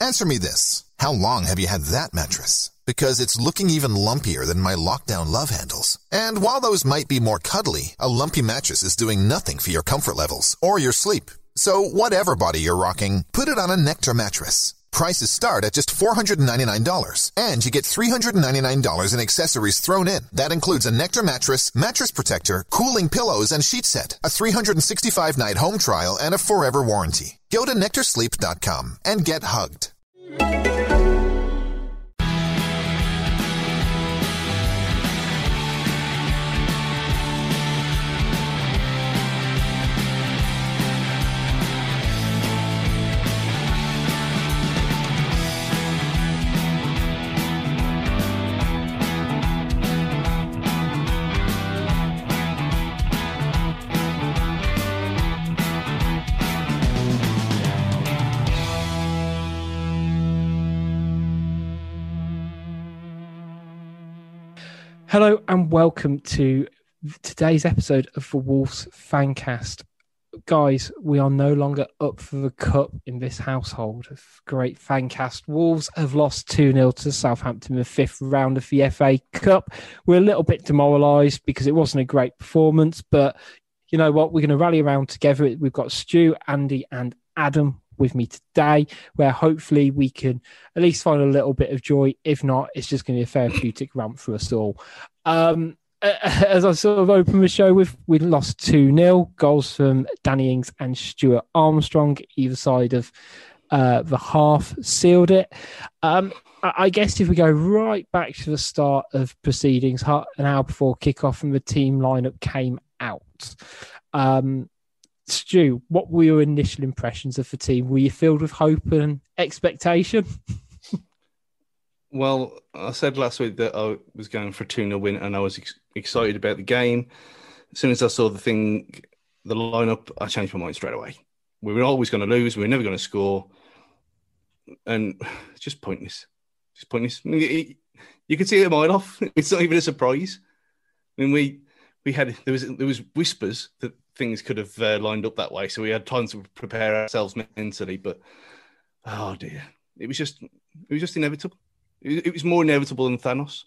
Answer me this How long have you had that mattress? Because it's looking even lumpier than my lockdown love handles. And while those might be more cuddly, a lumpy mattress is doing nothing for your comfort levels or your sleep. So, whatever body you're rocking, put it on a Nectar mattress. Prices start at just $499, and you get $399 in accessories thrown in. That includes a Nectar mattress, mattress protector, cooling pillows, and sheet set, a 365 night home trial, and a forever warranty. Go to NectarSleep.com and get hugged. Hello and welcome to today's episode of the Wolves Fancast. Guys, we are no longer up for the cup in this household. Great fancast. Wolves have lost 2 0 to Southampton in the fifth round of the FA Cup. We're a little bit demoralised because it wasn't a great performance, but you know what? We're going to rally around together. We've got Stu, Andy, and Adam with me today, where hopefully we can at least find a little bit of joy. If not, it's just going to be a therapeutic ramp for us all. Um, as I sort of open the show with, we lost 2 0 goals from Danny Ings and Stuart Armstrong, either side of uh, the half sealed it. Um, I guess if we go right back to the start of proceedings, an hour before kickoff, and the team lineup came out. Um, Stu, what were your initial impressions of the team? Were you filled with hope and expectation? well, I said last week that I was going for a 2 0 win and I was ex- excited about the game. As soon as I saw the thing, the lineup, I changed my mind straight away. We were always going to lose, we were never going to score. And it's just pointless. Just pointless. I mean, you can see it a mile off. It's not even a surprise. I mean, we we had there was there was whispers that things could have uh, lined up that way. So we had time to prepare ourselves mentally. But oh dear, it was just it was just inevitable. It, it was more inevitable than Thanos.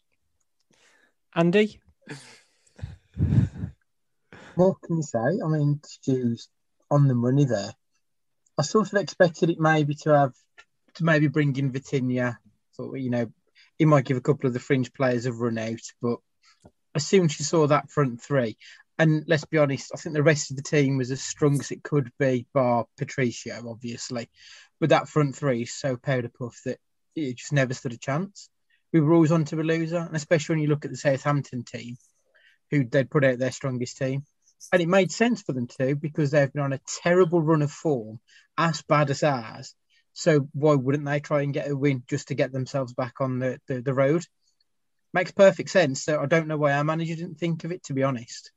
Andy, what can you say? I mean, Stu's on the money there. I sort of expected it maybe to have to maybe bring in Vitinha. So you know, he might give a couple of the fringe players a run out, but as soon as you saw that front three, and let's be honest, I think the rest of the team was as strong as it could be, bar Patricio, obviously. But that front three is so powder puff that it just never stood a chance. We were always on to the loser, and especially when you look at the Southampton team, who they'd put out their strongest team. And it made sense for them to because they've been on a terrible run of form, as bad as ours. So why wouldn't they try and get a win just to get themselves back on the, the, the road? Makes perfect sense. So I don't know why our manager didn't think of it, to be honest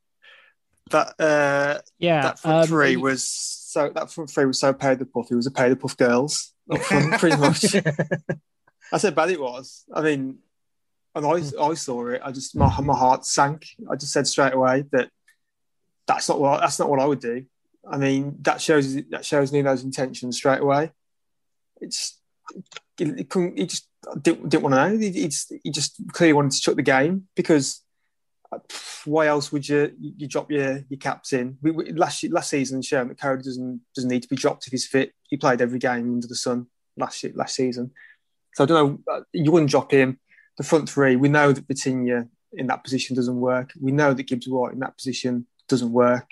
that uh, yeah, that front um, three was so that front three was so paid the puff. It was a paid the puff girls pretty much. That's how bad it was. I mean, and I I saw it. I just my my heart sank. I just said straight away that that's not what that's not what I would do. I mean, that shows that shows Nuno's intentions straight away. It's he, couldn't. He just didn't, didn't want to know. He, he, just he just clearly wanted to chuck the game because why else would you you drop your your caps in? We, we, last last season, shown that doesn't doesn't need to be dropped if he's fit. He played every game under the sun last last season. So I don't know. Uh, you wouldn't drop him. The front three, we know that Vitinha in that position doesn't work. We know that Gibbs White in that position doesn't work.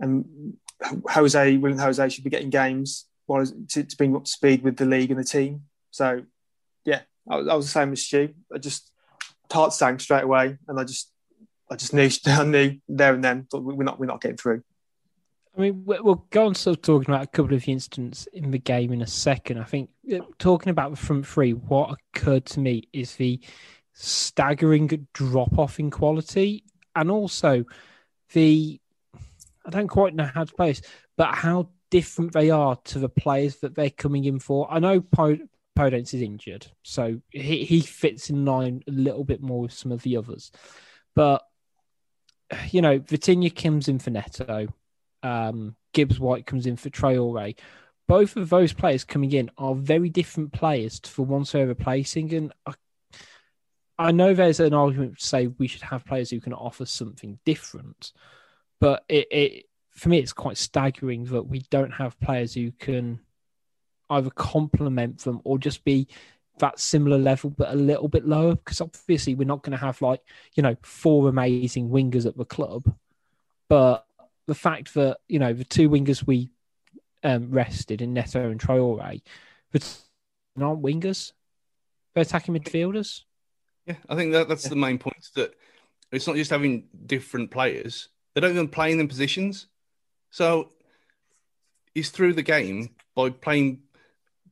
And Jose, Willian Jose should be getting games to, to bring up to speed with the league and the team. So, yeah, I, I was the same as Stu. I just heart sank straight away, and I just, I just knew, I knew there and then that we're not, we're not getting through. I mean, we'll go on sort of talking about a couple of the incidents in the game in a second. I think uh, talking about the front three, what occurred to me is the staggering drop off in quality and also the I don't quite know how to place, but how different they are to the players that they're coming in for. I know Podence is injured, so he, he fits in line a little bit more with some of the others. But you know, Vitinha comes in for Neto, um, Gibbs White comes in for Traore. Both of those players coming in are very different players for ones they're replacing, and I I know there's an argument to say we should have players who can offer something different, but it, it for me it's quite staggering that we don't have players who can either complement them or just be that similar level but a little bit lower because obviously we're not going to have like you know four amazing wingers at the club but the fact that you know the two wingers we um, rested in Neto and Traore but aren't wingers they're attacking midfielders yeah, I think that that's the main point. That it's not just having different players; they don't even play in them positions. So it's through the game by playing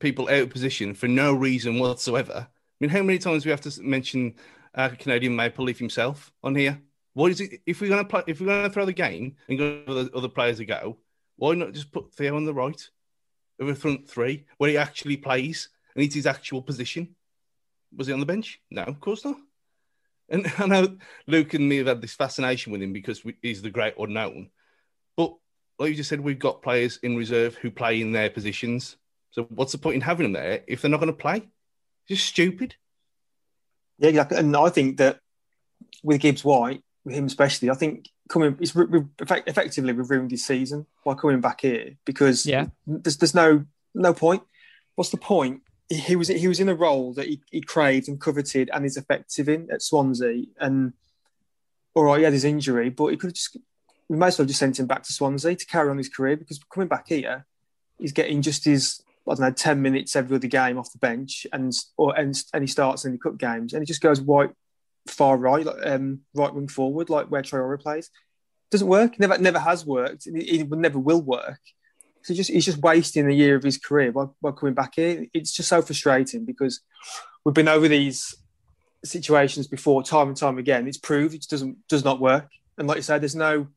people out of position for no reason whatsoever. I mean, how many times do we have to mention uh, Canadian Maple Leaf himself on here? What is it? If we're going to play, if we're to throw the game and for the other players to go, why not just put Theo on the right of a front three where he actually plays and it's his actual position? Was he on the bench? No, of course not. And I know Luke and me have had this fascination with him because we, he's the great unknown. But like you just said, we've got players in reserve who play in their positions. So what's the point in having them there if they're not going to play? It's just stupid. Yeah, exactly. And I think that with Gibbs White, with him especially, I think coming, it's re- re- effectively we've ruined his season by coming back here because yeah. there's, there's no no point. What's the point he was he was in a role that he, he craved and coveted and is effective in at Swansea. And all right, he had his injury, but he could have just we might as well just sent him back to Swansea to carry on his career because coming back here, he's getting just his I don't know ten minutes every other game off the bench and or and, and he starts in the cup games and he just goes right far right, like, um, right wing forward, like where Traore plays. Doesn't work. Never never has worked. It never will work. So just he's just wasting a year of his career by, by coming back here. It's just so frustrating because we've been over these situations before, time and time again. It's proved it doesn't does not work. And like you said, there's no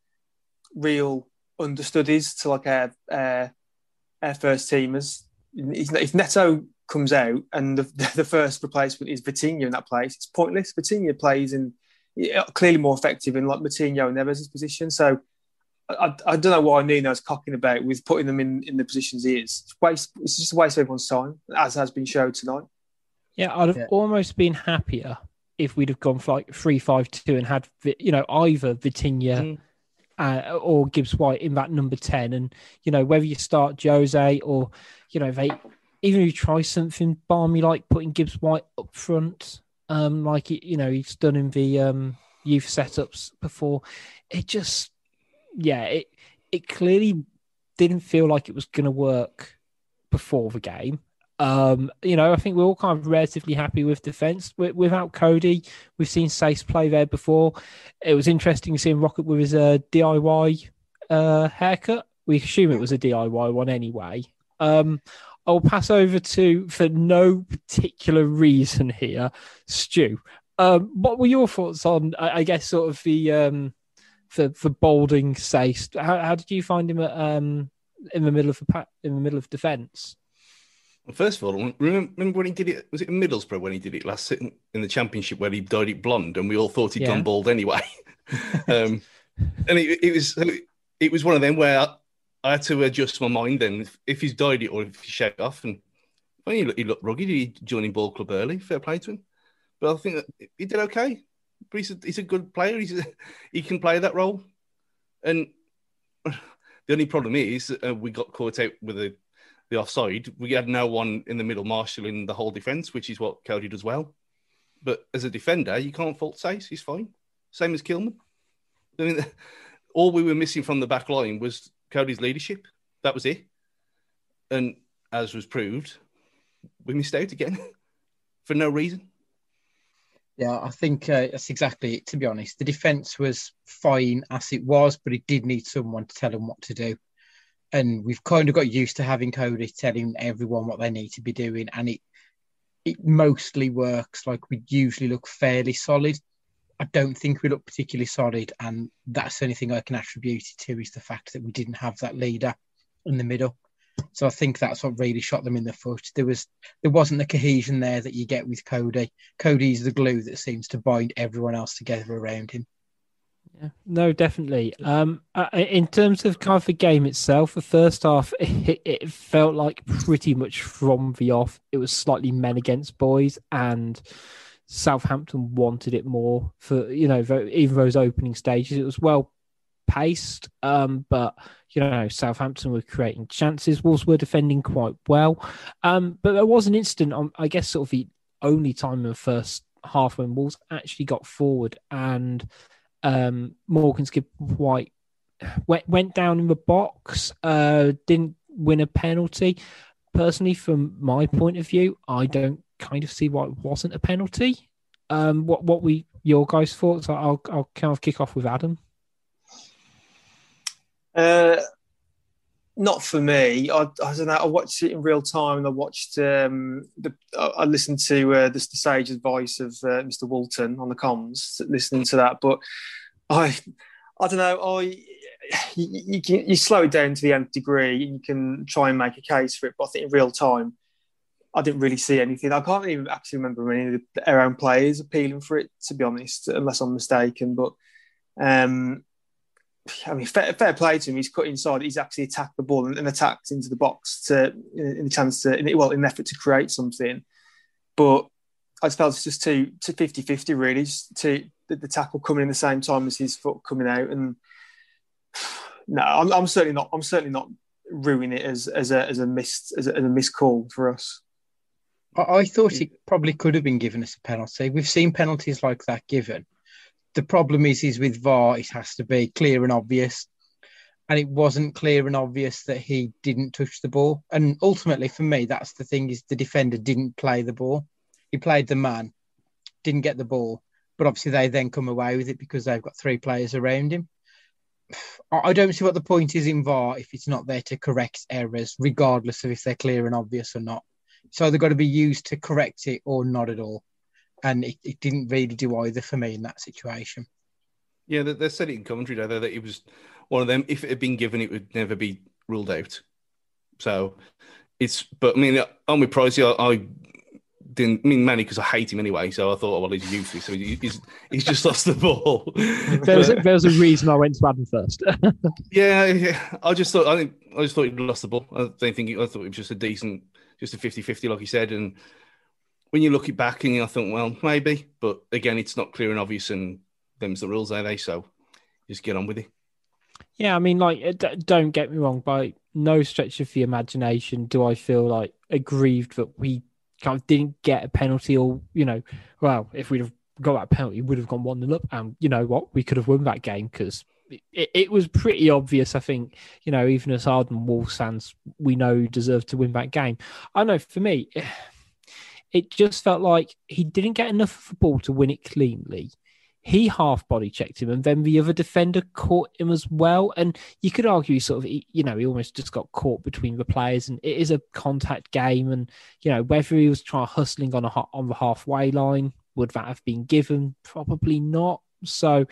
real understudies to like our, our first teamers. If Neto comes out and the, the first replacement is Vitinha in that place, it's pointless. Vitinha plays in clearly more effective in like Moutinho and Neves' position. So I, I, don't know why Nuno's cocking about with putting them in, in the positions he is. It's, waste, it's just a waste of everyone's time, as has been shown tonight. Yeah, I'd have yeah. almost been happier if we'd have gone for like three five two and had you know either Vitinha mm. Uh, or Gibbs White in that number ten, and you know whether you start Jose or you know they even if you try something balmy like putting Gibbs White up front, um, like you know he's done in the um, youth setups before, it just yeah, it it clearly didn't feel like it was going to work before the game. Um, you know, I think we're all kind of relatively happy with defense. Without Coady, we've seen Saïss play there before. It was interesting seeing Rocket with his uh, DIY uh, haircut. We assume it was a DIY one anyway. Um, I'll pass over to, for no particular reason here, Stu. Um, what were your thoughts on, I, I guess, sort of the um, for Balding Saïss. How, how did you find him at, um, in the middle of the in the middle of defence? Well, first of all, remember when he did it? Was it in Middlesbrough when he did it last in, in the Championship where he dyed it blonde, and we all thought he'd yeah. gone bald anyway. um, and it, it, was it was one of them where I, I, had to adjust my mind. Then if, if he's dyed it or if he shaved off, and well, he, looked, he looked rugged. He joining ball club early. Fair play to him. But I think that he did okay but he's a, he's a good player. He's a, he can play that role. And the only problem is uh, we got caught out with a, the offside, we had no one in the middle marshalling the whole defence, which is what Coady does well. But as a defender, you can't fault Saïss. He's fine. Same as Kilman. I mean, all we were missing from the back line was Coady's leadership. That was it. And as was proved, we missed out again for no reason. Yeah, I think uh, that's exactly it. To be honest, the defence was fine as it was, but it did need someone to tell them what to do. And we've kind of got used to having Coady telling everyone what they need to be doing, and it it mostly works. Like we usually look fairly solid. I don't think we look particularly solid, and that's the only thing I can attribute it to is the fact that we didn't have that leader in the middle. So I think that's what really shot them in the foot. There was there wasn't the cohesion there that you get with Coady. Coady's the glue that seems to bind everyone else together around him. Yeah, no, definitely. Um, uh, in terms of kind of the game itself, the first half it, it, felt like pretty much from the off, it was slightly men against boys, and Southampton wanted it more for you know even those opening stages. It was well paced, um, but you know Southampton were creating chances. Wolves were defending quite well, um, but there was an incident on I guess sort of the only time in the first half when Wolves actually got forward and um, Morgan Gibbs White went, went down in the box, uh, didn't win a penalty. Personally, from my point of view, I don't kind of see why it wasn't a penalty. Um, what what we your guys' thoughts? I'll I'll kind of kick off with Adam. Uh, not for me. I, I, don't know. I watched it in real time, and I watched um, the. I listened to uh, the, the sage advice of uh, Mr. Walton on the comms, listening to that. But I, I don't know. I you, you, can, you slow it down to the nth degree, and you can try and make a case for it. But I think in real time, I didn't really see anything. I can't even actually remember any of the, our own players appealing for it, to be honest, unless I'm mistaken. But um, I mean, fair, fair, play to him. He's cut inside. He's actually attacked the ball and, and attacked into the box to in the chance to, in, well, in an effort to create something. But I felt it's just too to 50-50 really. To the, the, tackle coming in the same time as his foot coming out, and no, I'm, I'm certainly not. I'm certainly not ruining it as as a as a missed as a, as a missed call for us. I, I thought it probably could have been given as a penalty. We've seen penalties like that given the problem is, is with VAR, it has to be clear and obvious. And it wasn't clear and obvious that he didn't touch the ball. And ultimately, for me, that's the thing: is the defender didn't play the ball. He played the man, didn't get the ball. But obviously, they then come away with it because they've got three players around him. I don't see what the point is in VAR if it's not there to correct errors, regardless of if they're clear and obvious or not. So they've got to be used to correct it or not at all and it, it didn't really do either for me in that situation. Yeah, they, they said it in commentary though that it was one of them. If it had been given, it would never be ruled out. So it's, but I mean, on with Pricey, I, I didn't I mean Manny because I hate him anyway. So I thought, oh, well, he's useless. So he's he's just lost the ball. there, was a, there was a reason I went to Adam first. yeah, yeah, I just thought I think I just thought he'd lost the ball. I don't think he, I thought it was just a decent, just a 50-50, like he said, and when you look it back and you think, well, maybe, but again, it's not clear and obvious, and them's the rules, are they? So just get on with it. Yeah, I mean, like, don't get me wrong. By no stretch of the imagination do I feel like aggrieved that we kind of didn't get a penalty, or you know, well, if we'd have got that penalty, we would have gone one nil up, and you know what, we could have won that game because it, it, was pretty obvious. I think you know, even as Arden Wolves fans, we know deserved to win that game. I know for me just felt like he didn't get enough of the ball to win it cleanly. He half body checked him, and then the other defender caught him as well. And you could argue he sort of, you know, he almost just got caught between the players. And it is a contact game, and you know whether he was trying hustling on a on the halfway line, would that have been given? Probably not. So,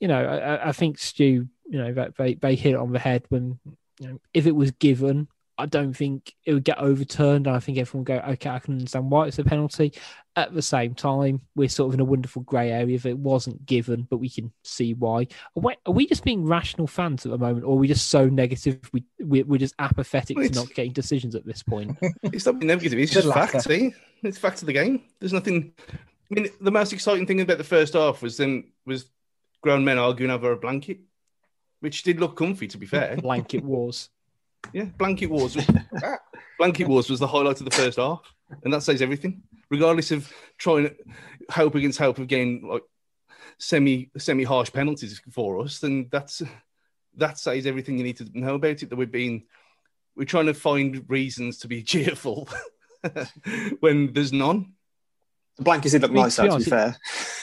you know, I, I think Stu, you know, they they hit it on the head when you know, if it was given, I don't think it would get overturned. I think everyone would go, okay, I can understand why it's a penalty. At the same time, we're sort of in a wonderful grey area if it wasn't given, but we can see why. Are we, just being rational fans at the moment, or are we just so negative? We, we are just apathetic well, to not getting decisions at this point. It's not being negative. It's just fact. See, eh? it's fact of the game. There's nothing. I mean, the most exciting thing about the first half was then was grown men arguing over a blanket, which did look comfy. To be fair, blanket wars yeah, blanket wars. Blanket Wars was the highlight of the first half, and that says everything. Regardless of trying hope against hope of getting like semi semi harsh penalties for us, then that's that says everything you need to know about it. That we've been we're trying to find reasons to be cheerful when there's none. The blankets did look nice, to be fair.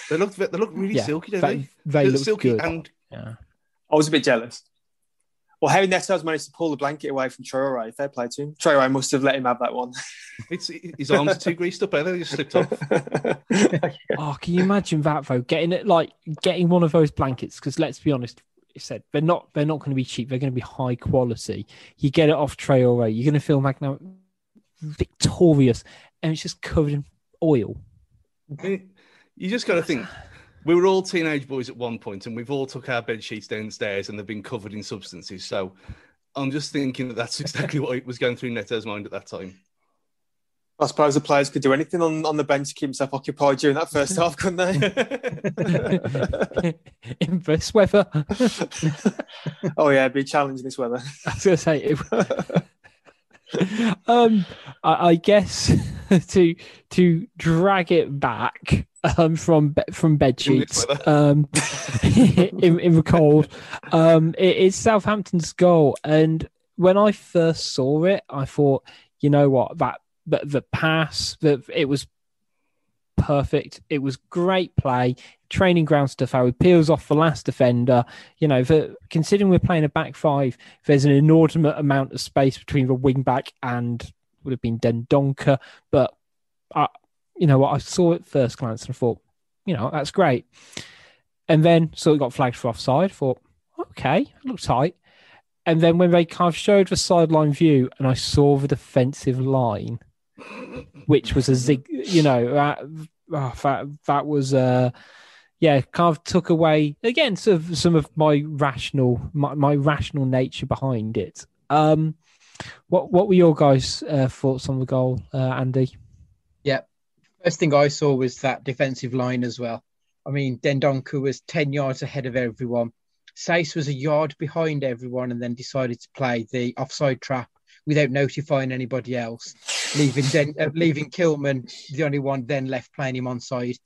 They look they look really yeah, silky, don't they? They, they look silky good. and yeah. I was a bit jealous. Well, Harry Neto managed to pull the blanket away from Traore. Fair play to him. Traore must have let him have that one. It's his arms are too greased up. Eh? They just slipped off. oh, can you imagine that though? Getting it like getting one of those blankets because let's be honest, you said they're not they're not going to be cheap. They're going to be high quality. You get it off Traore, you're going to feel magna- victorious, and it's just covered in oil. You just got to think. We were all teenage boys at one point, and we've all took our bed sheets downstairs, and they've been covered in substances. So, I'm just thinking that that's exactly what was going through Neto's mind at that time. I suppose the players could do anything on, on the bench to keep himself occupied during that first half, couldn't they? In this weather. oh yeah, be a challenge in this weather. I was going to say. It... um, I, I, guess to to drag it back um, from from bed sheets um, in, in the cold, um, it is Southampton's goal, and when I first saw it, I thought, you know what, that but the pass, that it was perfect. It was great play, training ground stuff. How he peels off the last defender. You know, for, considering we're playing a back five, there's an inordinate amount of space between the wing back and would have been Dendoncker. But I, you know what, I saw it first glance and thought, you know, that's great. And then so it got flagged for offside. Thought, okay, look tight. And then when they kind of showed the sideline view and I saw the defensive line, which was a zig, you know, that, oh, that, that was, uh, yeah, kind of took away again some of, some of my rational, my, my rational nature behind it. Um, what what were your guys' uh, thoughts on the goal, uh, Andy? Yeah, first thing I saw was that defensive line as well. I mean, Dendoncker was ten yards ahead of everyone. Saïss was a yard behind everyone, and then decided to play the offside trap without notifying anybody else, leaving Den- uh, leaving Kilman the only one then left playing him on side.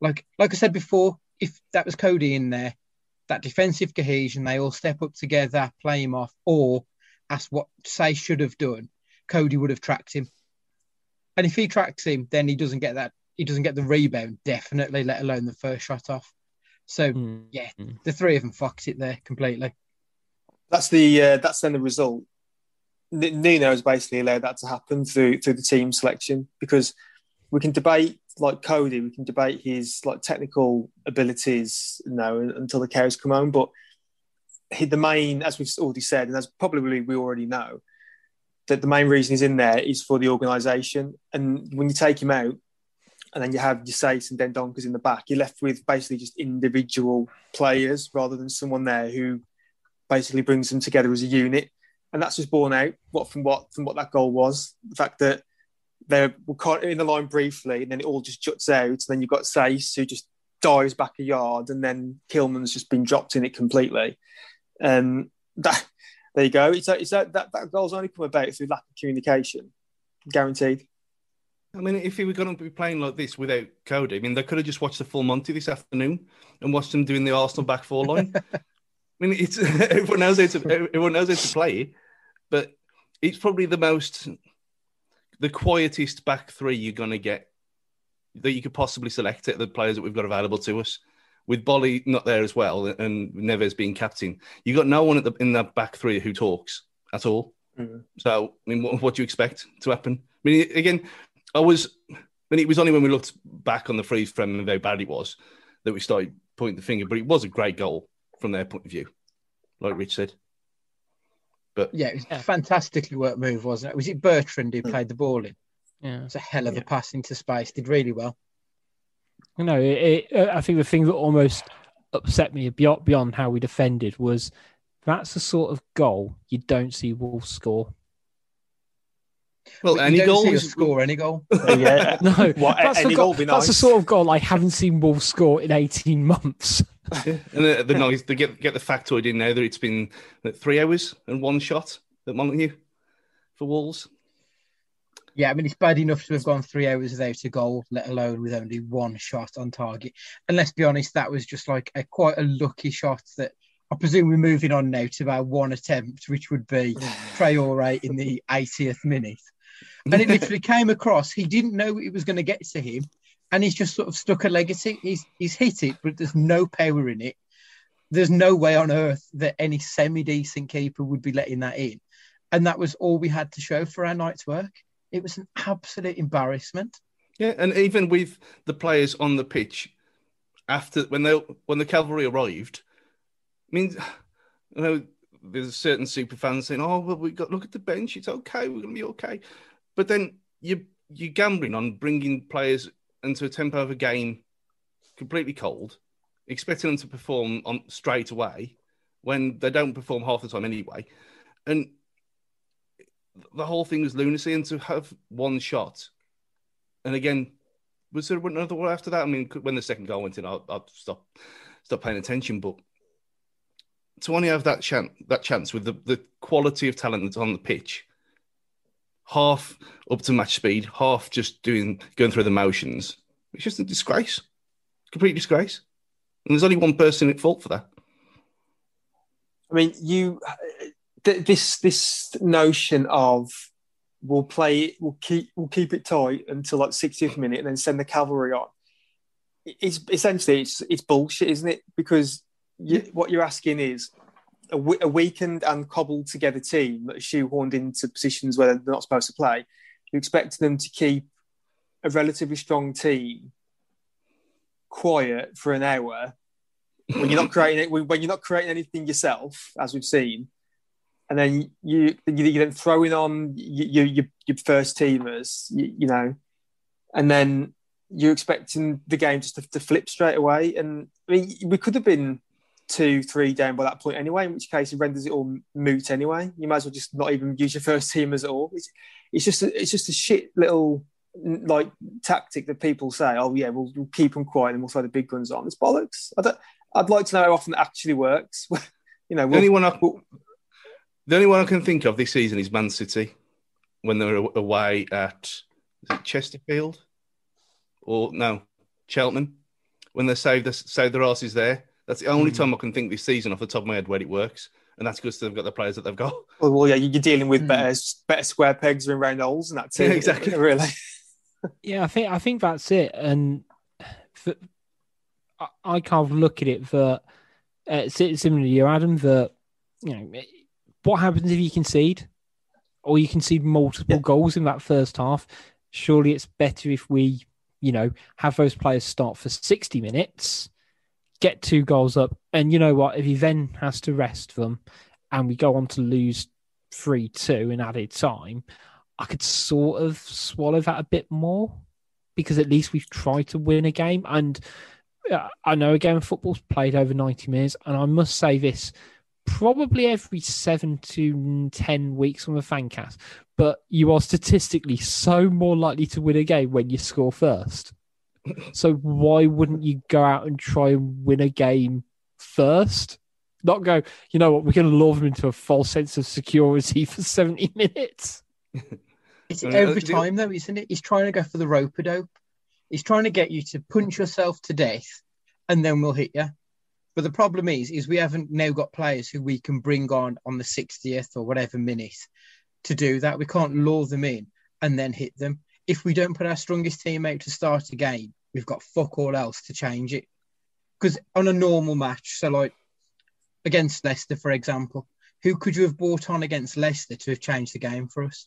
Like like I said before, if that was Coady in there, that defensive cohesion, they all step up together, play him off, or as what Say should have done, Coady would have tracked him. And if he tracks him, then he doesn't get that. He doesn't get the rebound, definitely, let alone the first shot off. So mm. yeah, the three of them fucked it there completely. That's the uh, that's then the result. Nuno has basically allowed that to happen through through the team selection because we can debate like Coady, we can debate his like technical abilities, you know, until the cows come home. But he, the main, as we've already said, and as probably we already know, that the main reason he's in there is for the organisation. And when you take him out, and then you have your Saïss and Dendonckers in the back, you're left with basically just individual players rather than someone there who basically brings them together as a unit and that's just borne out what from what from what that goal was. The fact that they were caught in the line briefly, and then it all just juts out. And then you've got Saïss who just dives back a yard, and then Kilman's just been dropped in it completely. Um, that there you go. It's, it's that, that that goal's only come about through lack of communication, guaranteed. I mean, if he were going to be playing like this without Coady, I mean, they could have just watched the full Monty this afternoon and watched him doing the Arsenal back four line. I mean, it's everyone knows how to everyone knows how to play, but it's probably the most the quietest back three you're gonna get that you could possibly select at the players that we've got available to us. With Boly not there as well, and Neves being captain, you got no one at the, in that back three who talks at all. Mm-hmm. So, I mean, what, what do you expect to happen? I mean, again, I was, and it was only when we looked back on the freeze frame and how bad it was that we started pointing the finger. But it was a great goal from their point of view, like Rich said. But yeah, it was a fantastically worked move, wasn't it? Was it Bertrand who played the ball in? Yeah, it's a hell of a pass into space. Did really well. You know, it, it, uh, I think the thing that almost upset me beyond, beyond how we defended was that's the sort of goal you don't see Wolves score. Well, but any goal, score any goal. yeah, no, what, that's, any goal, goal that's the sort of goal I haven't seen Wolves score in eighteen months. and the, the noise they get get the factoid in now that it's been three hours and one shot at Molineux for Wolves. Yeah, I mean, it's bad enough to have gone three hours without a goal, let alone with only one shot on target. And let's be honest, that was just like a quite a lucky shot that I presume we're moving on now to our one attempt, which would be oh, Traore in the 80th minute. And it literally came across. He didn't know it was going to get to him. And he's just sort of stuck a legacy. He's, he's hit it, but there's no power in it. There's no way on earth that any semi decent keeper would be letting that in. And that was all we had to show for our night's work. It was an absolute embarrassment. Yeah, and even with the players on the pitch, after when they when the cavalry arrived, I mean, you know, there's certain super fans saying, "Oh, well, we got look at the bench. It's okay. We're gonna be okay." But then you you're gambling on bringing players into a tempo of a game completely cold, expecting them to perform on straight away when they don't perform half the time anyway, and the whole thing was lunacy. And to have one shot, and again, was there another one after that? I mean, when the second goal went in, I, I stopped stop paying attention, but to only have that chance, that chance with the, the quality of talent that's on the pitch, half up to match speed, half just doing going through the motions, it's just a disgrace, complete disgrace. And there's only one person at fault for that. I mean, you th- this this notion of we'll play we'll keep we'll keep it tight until like 60th minute, and then send the cavalry on. It's essentially it's it's bullshit, isn't it? Because you, what you're asking is a, a, weakened and cobbled together team that are shoehorned into positions where they're not supposed to play. You expect them to keep a relatively strong team quiet for an hour when you're not creating it, when you're not creating anything yourself, as we've seen, and then you you then throwing on your your, your first teamers, you, you, know, and then you're expecting the game just to, to flip straight away. And I mean, we could have been two, three down by that point anyway, in which case it renders it all moot anyway. You might as well just not even use your first teamers at all. It's, it's just a, it's just a shit little like tactic that people say, oh yeah, we'll, we'll keep them quiet and we'll throw the big guns on. It's bollocks. I don't, I'd like to know how often it actually works. you know, we'll, only I, the only one I can think of this season is Man City when they're away at Chesterfield or no Cheltenham when they save the save their asses there that's the only mm. time I can think this season off the top of my head where it works. And that's because they've got the players that they've got. Well, well yeah, you're dealing with mm. better, better square pegs than round holes, and that's it. Yeah, exactly. Really. yeah, I think I think that's it. And for, I, I can't look at it for uh, similar to you, Adam. That you know, what happens if you concede, or you concede multiple yeah. goals in that first half? Surely it's better if we, you know, have those players start for sixty minutes get two goals up. And you know what? If he then has to rest them and we go on to lose 3 2 in added time, I could sort of swallow that a bit more because at least we've tried to win a game. And uh, I know again, football's played over 90 minutes. And I must say this probably every seven to 10 weeks on the fancast, but you are statistically so more likely to win a game when you score first. So why wouldn't you go out and try and win a game first? Not go, you know what, we're going to lure them into a false sense of security for 70 minutes. It's every time, though, isn't it? He's trying to go for the rope a dope. He's trying to get you to punch yourself to death and then we'll hit you. But the problem is, is we haven't now got players who we can bring on on the 60th or whatever minute to do that. We can't lure them in and then hit them if we don't put our strongest team out to start a game, we've got fuck all else to change it. Because on a normal match, so like against Leicester, for example, who could you have brought on against Leicester to have changed the game for us?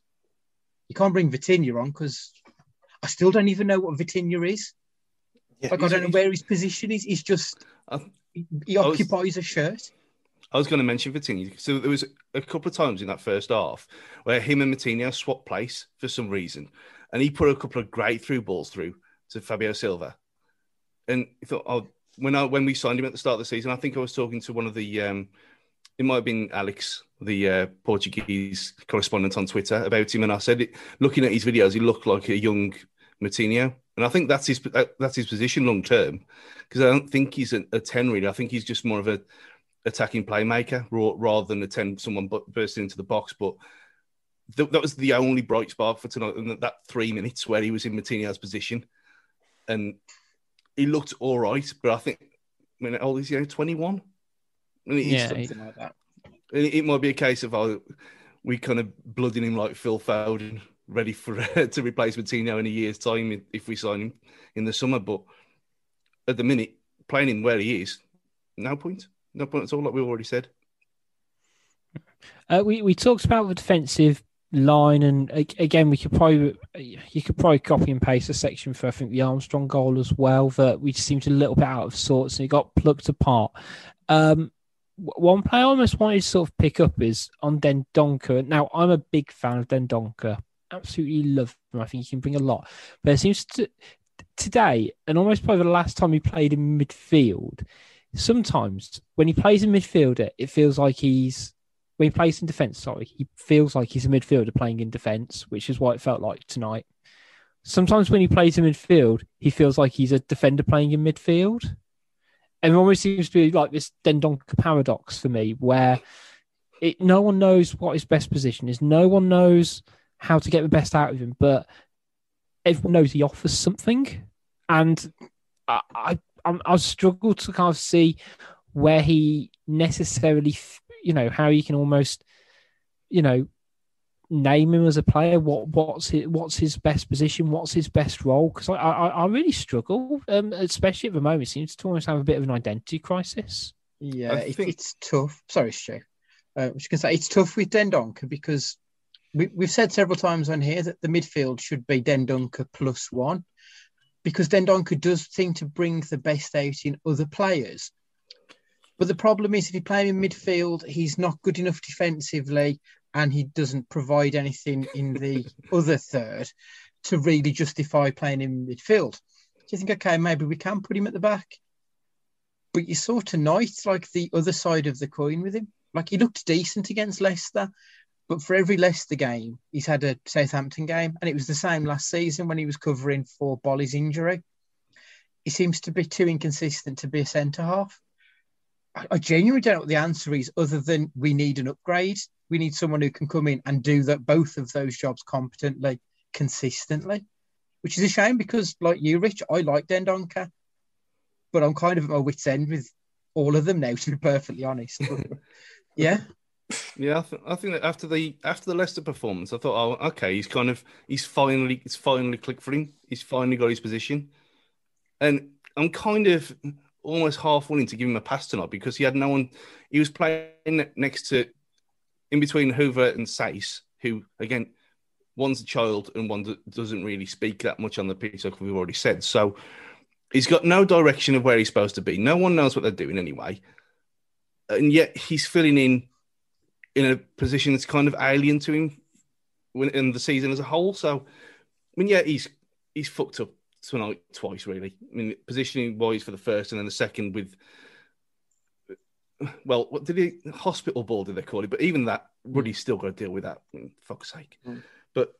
You can't bring Vitinha on because I still don't even know what Vitinha is. Yeah, like I don't know where his position is. He's just uh, he occupies was, a shirt. I was going to mention Vitinha. So there was a couple of times in that first half where him and Vitinha swapped place for some reason, and he put a couple of great through balls through to Fabio Silva. And I thought, oh, when I when we signed him at the start of the season, I think I was talking to one of the, um, it might have been Alex, the uh, Portuguese correspondent on Twitter, about him, and I said, it, looking at his videos, he looked like a young Moutinho, and I think that's his that's his position long term, because I don't think he's a, a, ten really. I think he's just more of a attacking playmaker rather than a ten someone bursting into the box, but th- that was the only bright spark for tonight. And that three minutes where he was in Moutinho's position, and he looked all right. But I think, I mean, old is he? Twenty one. Yeah, something like that. It, might be a case of oh, we kind of blooding him like Phil Foden, ready for to replace Moutinho in a year's time if we sign him in the summer. But at the minute, playing him where he is, no point. No point at all, like we already said. Uh, we we talked about the defensive line, and again, we could probably you could probably copy and paste a section for I think the Armstrong goal as well. That we seemed a little bit out of sorts, and it got plucked apart. Um, one play I almost wanted to sort of pick up is on Dendoncker. Now, I'm a big fan of Dendoncker. Absolutely love him. I think he can bring a lot. But it seems to today, and almost probably the last time he played in midfield, sometimes when he plays in midfielder, it feels like he's when he plays in defence, sorry, he feels like he's a midfielder playing in defence, which is what it felt like tonight. Sometimes when he plays in midfield, he feels like he's a defender playing in midfield. And it almost seems to be like this Dendoncker paradox for me, where it no one knows what his best position is. No one knows how to get the best out of him, but everyone knows he offers something. And I, I, I struggle to kind of see where he necessarily, you know, how you can almost, you know, name him as a player? What what's his, what's his best position? What's his best role? Because I, I, I really struggle, um, especially at the moment. It seems to almost have a bit of an identity crisis. Yeah, it, think... it's tough. Sorry, Stu. Uh, I was going to say it's tough with Dendoncker because we, we've said several times on here that the midfield should be Dendoncker plus one because Dendoncker does seem to bring the best out in other players. But the problem is, if you play him in midfield, he's not good enough defensively, and he doesn't provide anything in the other third to really justify playing in midfield. Do you think, okay, maybe we can put him at the back? But you saw tonight, like the other side of the coin with him. Like he looked decent against Leicester, but for every Leicester game, he's had a Southampton game, and it was the same last season when he was covering for Boly's injury. He seems to be too inconsistent to be a centre half. I genuinely don't know what the answer is, other than we need an upgrade we need someone who can come in and do that both of those jobs competently, consistently. Which is a shame because, like you, Rich, I like Dendoncker, but I'm kind of at my wits' end with all of them now, to be perfectly honest. But, yeah. Yeah, I, th- I, think that after the after the Leicester performance, I thought, oh, okay, he's kind of he's finally it's finally clicked for him. He's finally got his position, and I'm kind of almost half willing to give him a pass tonight because he had no one. He was playing next to in between Hoever and Saïss, who again, one's a child and one that doesn't really speak that much on the pitch, like we've already said. So he's got no direction of where he's supposed to be. No one knows what they're doing anyway, and yet he's filling in in a position that's kind of alien to him in the season as a whole. So, I mean, yeah, he's he's fucked up tonight twice, really. I mean, positioning wise for the first, and then the second with well, what did he hospital ball did they call it? But even that, Ruddy's still got to deal with that. I mean, fuck's sake. Mm. But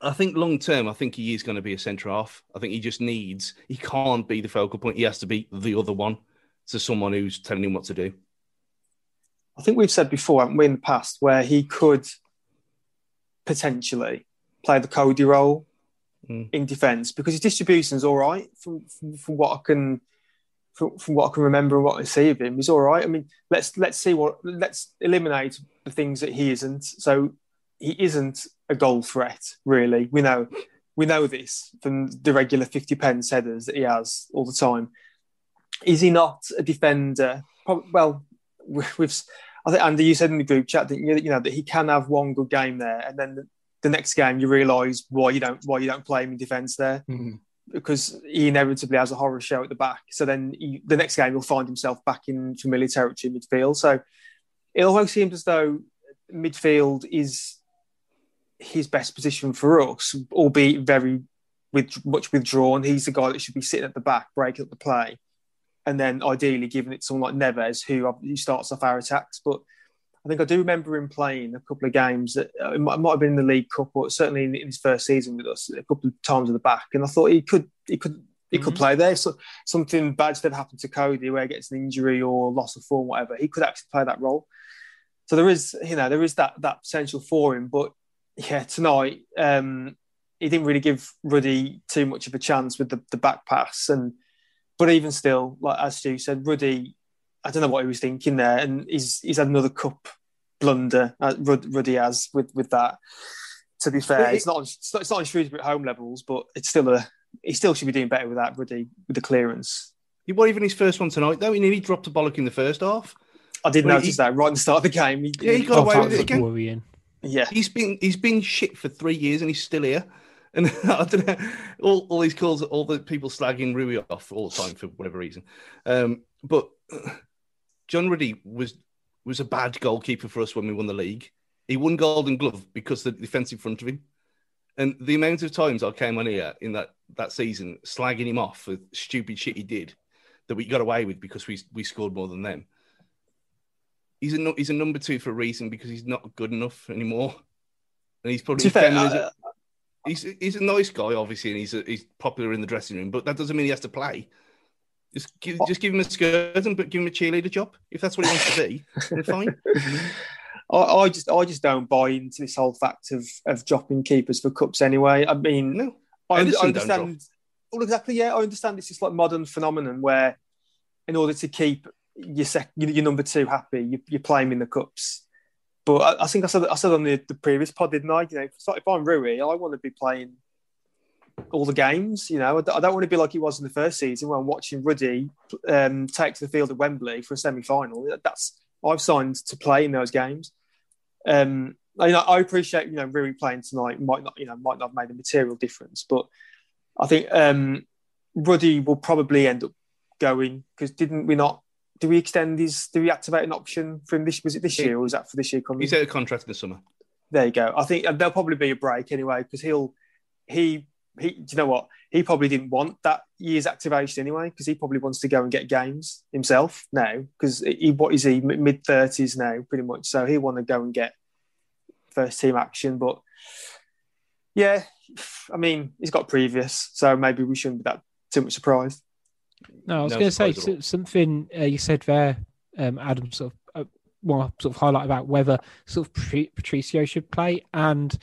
I think long term, I think he is going to be a centre half. I think he just needs. He can't be the focal point. He has to be the other one to someone who's telling him what to do. I think we've said before, haven't we, in the past, where he could potentially play the Coady role mm. in defence because his distribution is all right from, from, from what I can from, from, what I can remember and what I see of him, he's all right. I mean, let's let's see what let's eliminate the things that he isn't. So he isn't a goal threat, really. We know we know this from the regular fifty pence headers that he has all the time. Is he not a defender? Probably, well, we've I think Andy, you said in the group chat that you, you know that he can have one good game there, and then the, the next game you realise why you don't why you don't play him in defence there. Mm-hmm because he inevitably has a horror show at the back. So then he, the next game he'll find himself back in familiar territory midfield. So it almost seems as though midfield is his best position for us, albeit very with much withdrawn. He's the guy that should be sitting at the back, breaking up the play, and then ideally giving it to someone like Neves, who, who starts off our attacks. But I think I do remember him playing a couple of games. That, uh, it, might, have been in the League Cup, or certainly in, in, his first season with us, a couple of times at the back. And I thought he could, he could, he mm-hmm. could play there. So something bad that happened to Coady, where he gets an injury or loss of form, whatever. He could actually play that role. So there is, you know, there is that that potential for him. But yeah, tonight um, he didn't really give Ruddy too much of a chance with the, the back pass, and but even still, like as Stu said, Ruddy, I don't know what he was thinking there, and he's he's had another cup blunder. Uh, Ruddy has with with that. To be fair, it, it's not it's not, it's not on Shrewsbury at home levels, but it's still a he still should be doing better with that Ruddy with the clearance. He wasn't even his first one tonight though. He nearly dropped a bollock in the first half. I did well, notice he, that right at the start of the game. He, yeah, he got away with it again. Worrying. Yeah, he's been he's been shit for three years and he's still here. And I don't know, all, all these calls, all the people slagging Rui off all the time for whatever reason. Um, but John Ruddy was was a bad goalkeeper for us when we won the league. He won Golden Glove because the defence in front of him. And the amount of times I came on here in that, that season slagging him off for stupid shit he did that we got away with because we we scored more than them he's a he's a number two for a reason because he's not good enough anymore, and he's probably fair, uh, he's he's a nice guy obviously, and he's a, he's popular in the dressing room, but that doesn't mean he has to play. Just give, just give him a skirt and give him a cheerleader job if that's what he wants to be. fine. I, I, just I just don't buy into this whole fact of of dropping keepers for cups anyway. I mean, no, I, I understand. Well, exactly. Yeah, I understand. It's just like modern phenomenon where, in order to keep your sec- your number two happy, you, you play him in the cups. But I, I, think I said I said on the, the previous pod, didn't I? You know, if I'm Rui, I want to be playing all the games. You know, I don't want to be like it was in the first season when I'm watching Ruddy um, take to the field at Wembley for a semi-final. That's I've signed to play in those games. Um, you know, I appreciate you know Rui playing tonight might not you know might not have made a material difference, but I think um, Ruddy will probably end up going because didn't we not do we extend his? Do we activate an option for him this? Was it this year or was that for this year coming? He's out of contract the summer. There you go. I think there'll probably be a break anyway because he'll he he. Do you know what? He probably didn't want that year's activation anyway because he probably wants to go and get games himself now because he what is he mid thirties now pretty much. So he want to go and get first team action, but yeah, I mean he's got previous, so maybe we shouldn't be that too much surprised. No, I was no going to say something uh, you said there, um, Adam. Sort of uh, well, sort of highlight about whether sort of Patricio should play, and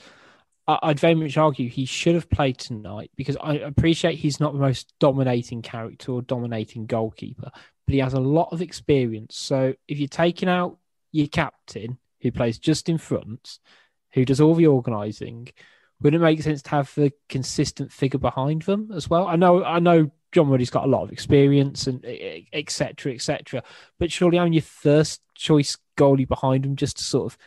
I'd very much argue he should have played tonight because I appreciate he's not the most dominating character or dominating goalkeeper, but he has a lot of experience. So if you're taking out your captain, who plays just in front, who does all the organising, wouldn't it make sense to have the consistent figure behind them as well? I know, I know John Ruddy's got a lot of experience and etc. etc. But surely having your first choice goalie behind him just to sort of,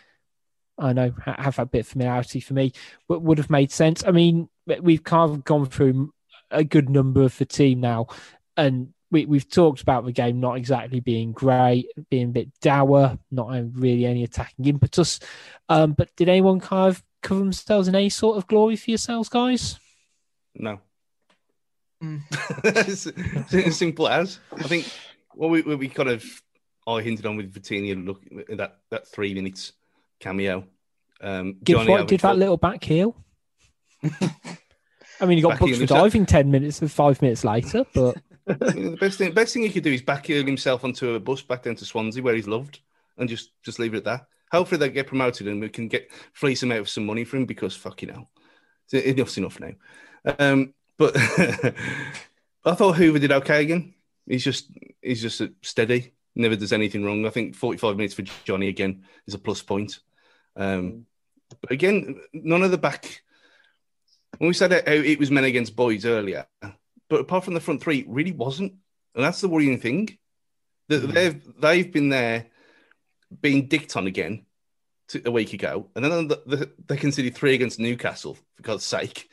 I know, have that bit of familiarity for me, but would have made sense. I mean, we've kind of gone through a good number of the team now, and we, we've talked about the game not exactly being great, being a bit dour, not really any attacking impetus. Um, but did anyone kind of cover themselves in any sort of glory for yourselves, guys? No. Mm. Simple as I think. What we, we kind of I hinted on with Vitinha look that that three minutes cameo. Um, Johnny what, did that little back heel. I mean, he got booked for diving ten minutes and five minutes later, but the best thing, best thing he could do is back heel himself onto a bus back down to Swansea where he's loved, and just just leave it at that. Hopefully they get promoted and we can get fleece him out of some money for him because fucking hell, enough's enough now. Um, but I thought Hoever did okay again. He's just he's just steady. Never does anything wrong. I think 45 minutes for Johnny again is a plus point. Um, but again, none of the back. When we said it, it was men against boys earlier, but apart from the front three, really wasn't, and that's the worrying thing. That mm. they've they've been there, being dicked on again to, a week ago, and then the, the, they conceded three against Newcastle for God's sake,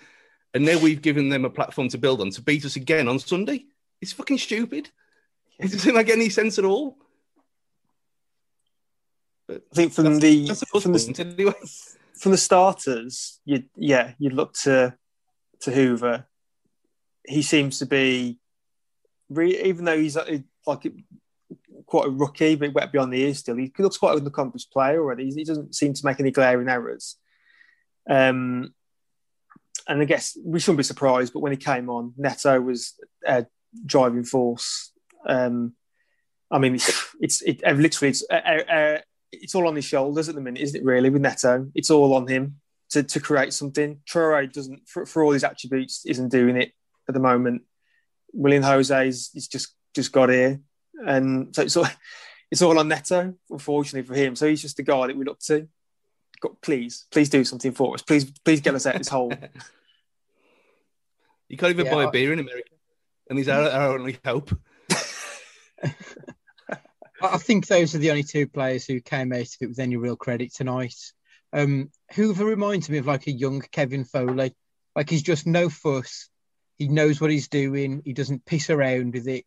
and now we've given them a platform to build on to beat us again on Sunday. It's fucking stupid. It doesn't make any sense at all. But I think from the from the, anyway. from the starters, you yeah, you look to to Hoever. He seems to be, even though he's uh, like quite a rookie, but wet beyond the ears still. He looks quite an accomplished player already. He doesn't seem to make any glaring errors. Um, and I guess we shouldn't be surprised, but when he came on, Neto was a driving force. Um, I mean, it's, it's it, literally it's uh, uh, uh, it's all on his shoulders at the minute, isn't it? Really, with Neto, it's all on him to, to create something. Traore doesn't, for, for all his attributes, isn't doing it at the moment. Willian José is, just just got here, and so it's all, it's all on Neto, unfortunately for him. So he's just the guy that we look to. God, please, please do something for us. Please, please get us out of this hole. You can't even yeah, buy a beer in America, and these are our only hope. I think those are the only two players who came out of it with any real credit tonight. Um, Hoever reminds me of like a young Kevin Foley. Like he's just no fuss. He knows what he's doing. He doesn't piss around with it.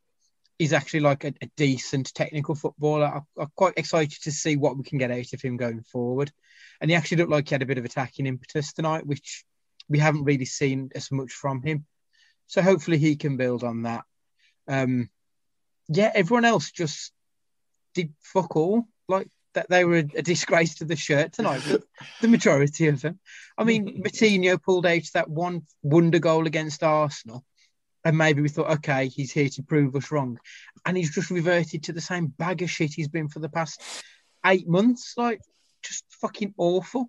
He's actually like a, a decent technical footballer. I, I'm quite excited to see what we can get out of him going forward. And he actually looked like he had a bit of attacking impetus tonight, which we haven't really seen as much from him. So hopefully he can build on that. Um, yeah, everyone else just did fuck all. Like that they were a, disgrace to the shirt tonight. the majority of them. I mean, Moutinho pulled out that one wonder goal against Arsenal. And maybe we thought, okay, he's here to prove us wrong. And he's just reverted to the same bag of shit he's been for the past eight months. Like, just fucking awful.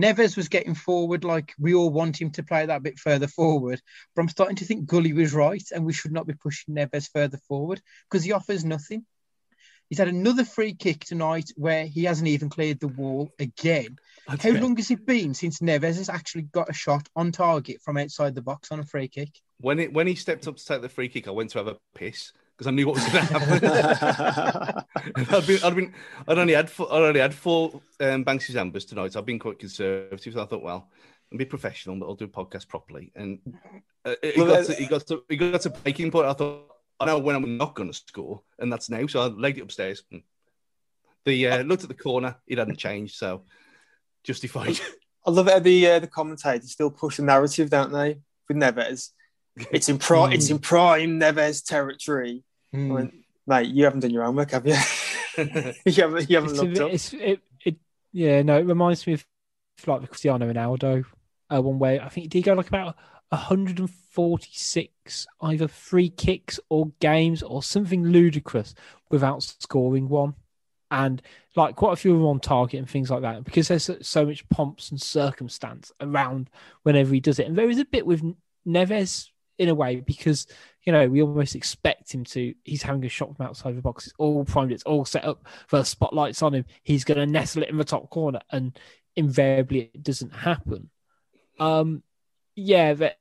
Neves was getting forward, like we all want him to play that bit further forward. But I'm starting to think Gully was right, and we should not be pushing Neves further forward because he offers nothing. He's had another free kick tonight where he hasn't even cleared the wall again. Okay. How long has it been since Neves has actually got a shot on target from outside the box on a free kick? When it when he stepped up to take the free kick, I went to have a piss because I knew what was going to happen. I'd been, I'd been, I'd only had, four, I'd only had four um, Banks's Ambers tonight. So I've been quite conservative. So I thought, well, I'll be professional, but I'll do a podcast properly. And uh, he, got to, he got to, he got to breaking point. I thought, I know when I'm not going to score, and that's now. So I legged it upstairs. The uh, looked at the corner; it hadn't changed, so justified. I love it. The uh, the commentators still push the narrative, don't they? With Neves, it's in prime. it's in prime Neves territory. Mm. I went, mate, you haven't done your homework, have you? you haven't. You haven't it's looked a, up. It's, it, it, yeah, no, it reminds me of like the Cristiano Ronaldo uh, one way. I think he did go like about 146 either free kicks or games or something ludicrous without scoring one. And like quite a few of them on target and things like that, because there's so much pomps and circumstance around whenever he does it. And there is a bit with Neves in a way because you know we almost expect him to. He's having a shot from outside the box. It's all primed. It's all set up for spotlights on him. He's going to nestle it in the top corner, and invariably it doesn't happen. Um, yeah, that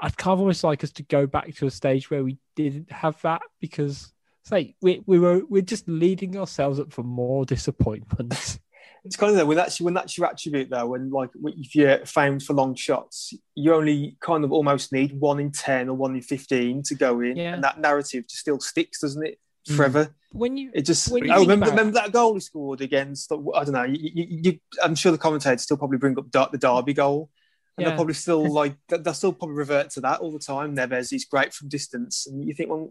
I'd kind of almost like us to go back to a stage where we didn't have that because say we we were we're just leading ourselves up for more disappointments. it's kind of that when that's when that's your attribute though when like if you're famed for long shots you only kind of almost need one in 10 or one in 15 to go in yeah. and that narrative just still sticks doesn't it? Mm. forever. When you it just you oh, remember, remember that goal he scored against i don't know you, you, you, i'm sure the commentators still probably bring up the derby goal. And yeah. they'll probably still like they'll still probably revert to that all the time. Neves he's great from distance. And you think well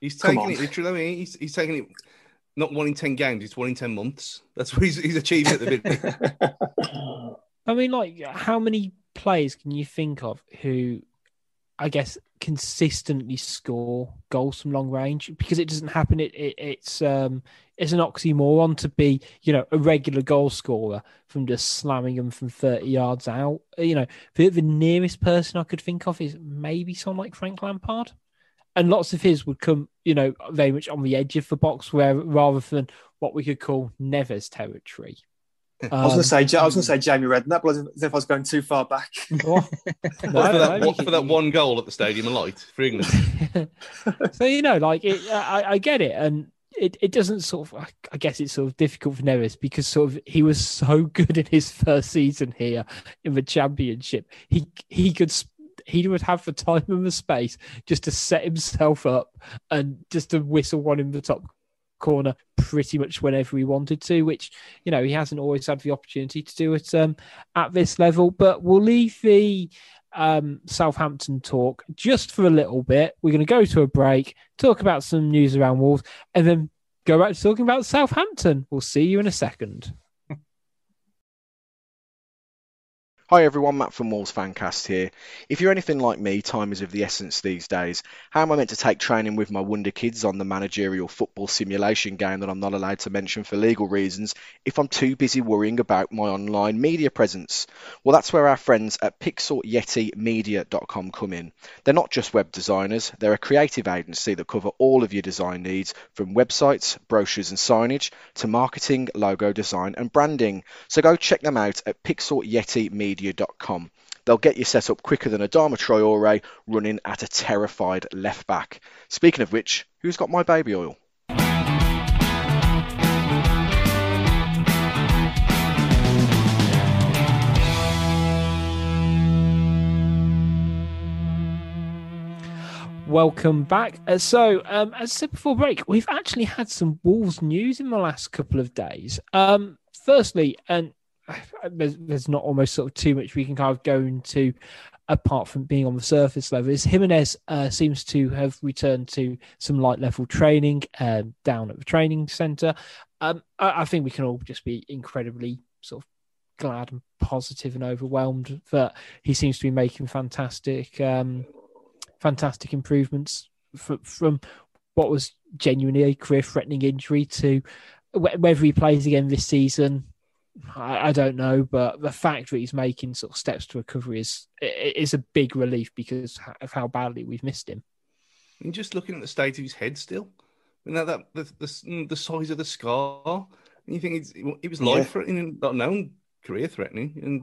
he's taking it literally he's, he's taking it not one in 10 games, it's one in 10 months. That's what he's, he's achieved at the minute. I mean, like, how many players can you think of who, I guess, consistently score goals from long range? Because it doesn't happen. It, it it's um it's an oxymoron to be, you know, a regular goal scorer from just slamming them from 30 yards out. You know, the, the nearest person I could think of is maybe someone like Frank Lampard and lots of his would come, you know, very much on the edge of the box, where rather than what we could call Neves territory. Um, I was going to say, I was going to say Jamie Redknapp, but as if I was going too far back. no, for, that, for that one goal at the Stadium of Light for England. so you know, like it, I, I get it, and it, it doesn't sort of I guess it's sort of difficult for Neves because sort of he was so good in his first season here in the championship. He he could he would have the time and the space just to set himself up and just to whistle one in the top corner pretty much whenever he wanted to, which you know he hasn't always had the opportunity to do it um, at this level. But we'll leave the um, Southampton talk just for a little bit. We're going to go to a break, talk about some news around Wolves, and then go back to talking about Southampton. We'll see you in a second. Hi everyone, Matt from Wolves Fancast here. If you're anything like me, time is of the essence these days. How am I meant to take training with my Wonder Kids on the managerial football simulation game that I'm not allowed to mention for legal reasons if I'm too busy worrying about my online media presence? Well, that's where our friends at pixelyetimedia.com come in. They're not just web designers, they're a creative agency that cover all of your design needs from websites, brochures and signage to marketing, logo design and branding. So go check them out at pixelyetimedia.com media.com. They'll get you set up quicker than Adama Traore running at a terrified left back. Speaking of which, who's got my baby oil? Welcome back. Uh, so, um, as I said before break, we've actually had some Wolves news in the last couple of days. Um, firstly, and there's, there's not almost sort of too much we can kind of go into apart from being on the surface level is Jimenez uh, seems to have returned to some light level training uh, down at the training center. Um, I, I, think we can all just be incredibly sort of glad and positive and overwhelmed that he seems to be making fantastic, um, fantastic improvements from, from what was genuinely a career threatening injury to whether he plays again this season I, I, don't know, but the fact that he's making sort of steps to recovery is is a big relief because of how badly we've missed him. And just looking at the state of his head, still, and that, that the, the, the size of the scar, and you think it was life threatening, not known career threatening, and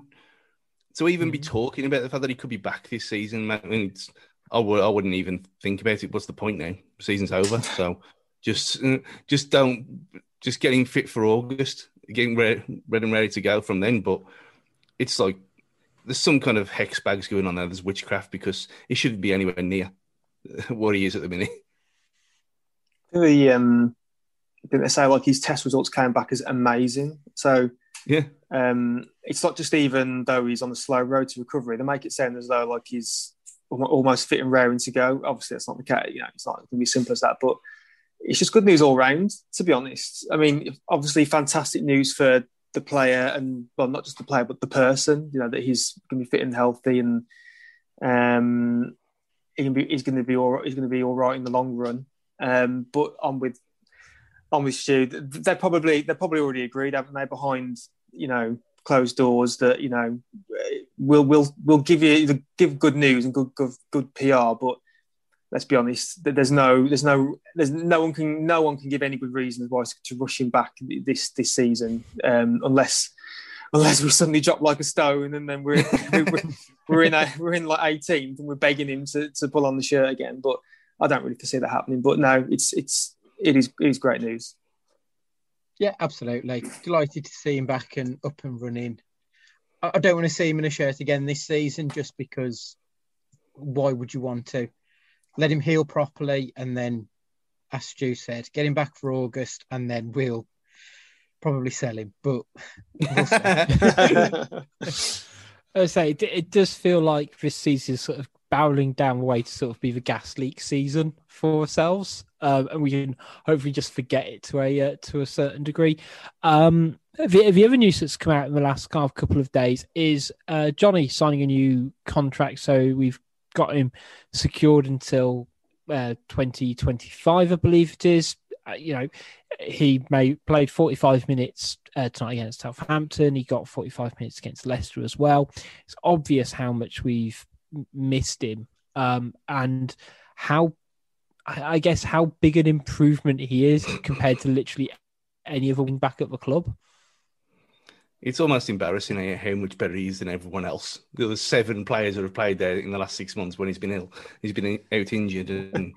to even mm-hmm. be talking about the fact that he could be back this season, I mean, it's, I would I wouldn't even think about it. What's the point now? Season's over, so just just don't just getting fit for August getting ready, ready and ready to go from then. But it's like there's some kind of hex bags going on there. There's witchcraft because he shouldn't be anywhere near what he is at the minute. The um, didn't they say like his test results came back as amazing? So yeah, um, it's not just even though he's on the slow road to recovery. They make it sound as though like he's almost fit and raring to go. Obviously, that's not the case. You know, it's not going to be simple as that. But it's just good news all round, to be honest. I mean, obviously, fantastic news for the player and well, not just the player, but the person. You know that he's going to be fit and healthy, and um, he can be, he's going to be all he's going to be all right in the long run. Um, but on with on with Stu, they're probably they're probably already agreed, haven't they? Behind you know closed doors that you know we'll we'll we'll give you give good news and good good, good PR, but let's be honest. There's no, there's no, there's no one can, no one can give any good reasons why to rush him back this this season, um, unless unless we suddenly drop like a stone and then we're we're, we're in a, we're in like 18th and we're begging him to, to pull on the shirt again. But I don't really foresee that happening. But no, it's it's it is it is great news. Yeah, absolutely. Delighted to see him back and up and running. I don't want to see him in a shirt again this season just because why would you want to? Let him heal properly, and then, as Stu said, get him back for August, and then we'll probably sell him. But I say it, it, does feel like this season is sort of barreling down the way to sort of be the gas leak season for ourselves, um, and we can hopefully just forget it to a uh, to a certain degree. Um, the, the other news that's come out in the last kind of couple of days is uh, Johnny signing a new contract. So we've got him secured until uh, 2025, I believe it is. Uh, you know, he may played 45 minutes uh, tonight against Southampton. He got 45 minutes against Leicester as well. It's obvious how much we've missed him um, and how, I guess, how big an improvement he is compared to literally any other wing back at the club it's almost embarrassing how much better he is than everyone else. There were seven players that have played there in the last six months when he's been ill. He's been out injured, and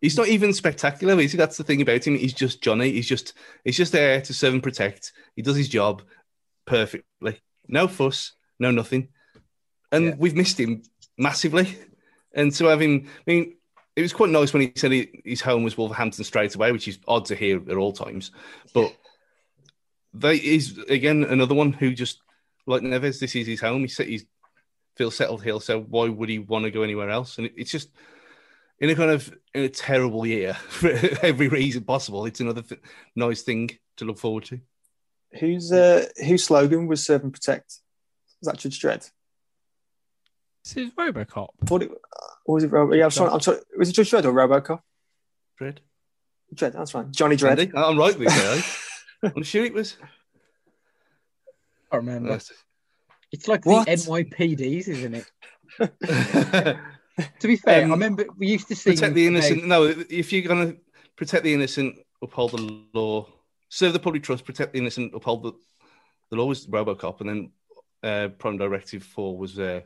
he's not even spectacular. Is That's the thing about him. He's just Johnny. He's just he's just there to serve and protect. He does his job perfectly. No fuss, no nothing, and yeah. we've missed him massively. And to have him, I mean, it was quite nice when he said he, his home was Wolverhampton straight away, which is odd to hear at all times, but they is again another one who just like Neves. This is his home. He he's feels settled here. So why would he want to go anywhere else? And it, it's just in a kind of in a terrible year for every reason possible. It's another th- nice thing to look forward to. Whose uh, whose slogan was "Serve and Protect"? Was that Judge Dredd? This is RoboCop. What it, or was it? Robo, yeah, I'm sorry. I'm sorry. Was it Judge Dredd or RoboCop? Dredd. Dredd. That's right. Johnny Dredd. Andy? I'm right with you. I'm sure it was. I remember. It's like What? the NYPDs, isn't it? to be fair, Um, I remember we used to see protect the innocent. No, if you're gonna protect the innocent, uphold the law, serve the public trust, protect the innocent, uphold the the law was RoboCop, and then uh, Prime Directive Four was uh,